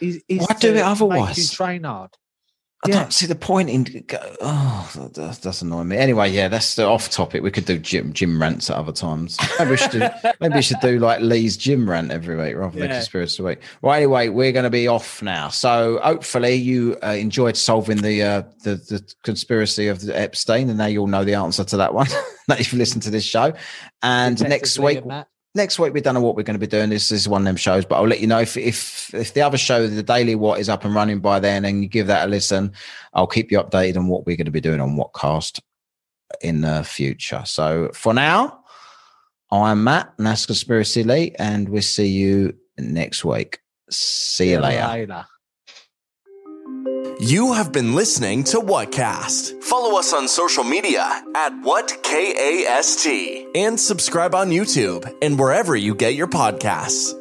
Is, is Why do it otherwise? you train hard. I yeah. don't see the point in. Oh, that, that does annoy me. Anyway, yeah, that's the off topic. We could do gym gym rants at other times. Maybe we should do. maybe we should do like Lee's gym rant every week rather than Yeah. conspiracy week. Well, anyway, we're going to be off now. So hopefully you uh, enjoyed solving the, uh, the the conspiracy of the Epstein, and now you'll know the answer to that one. that if you listen to this show, and next week that. Next week we don't know what we're going to be doing. This is one of them shows, but I'll let you know if if if the other show, the Daily What, is up and running by then, and you give that a listen. I'll keep you updated on what we're going to be doing on Whatcast in the future. So for now, I'm Matt, and that's Conspiracy Lee, and we'll see you next week. See you later. You have been listening to Whatcast. Follow us on social media at WhatKAST and subscribe on YouTube and wherever you get your podcasts.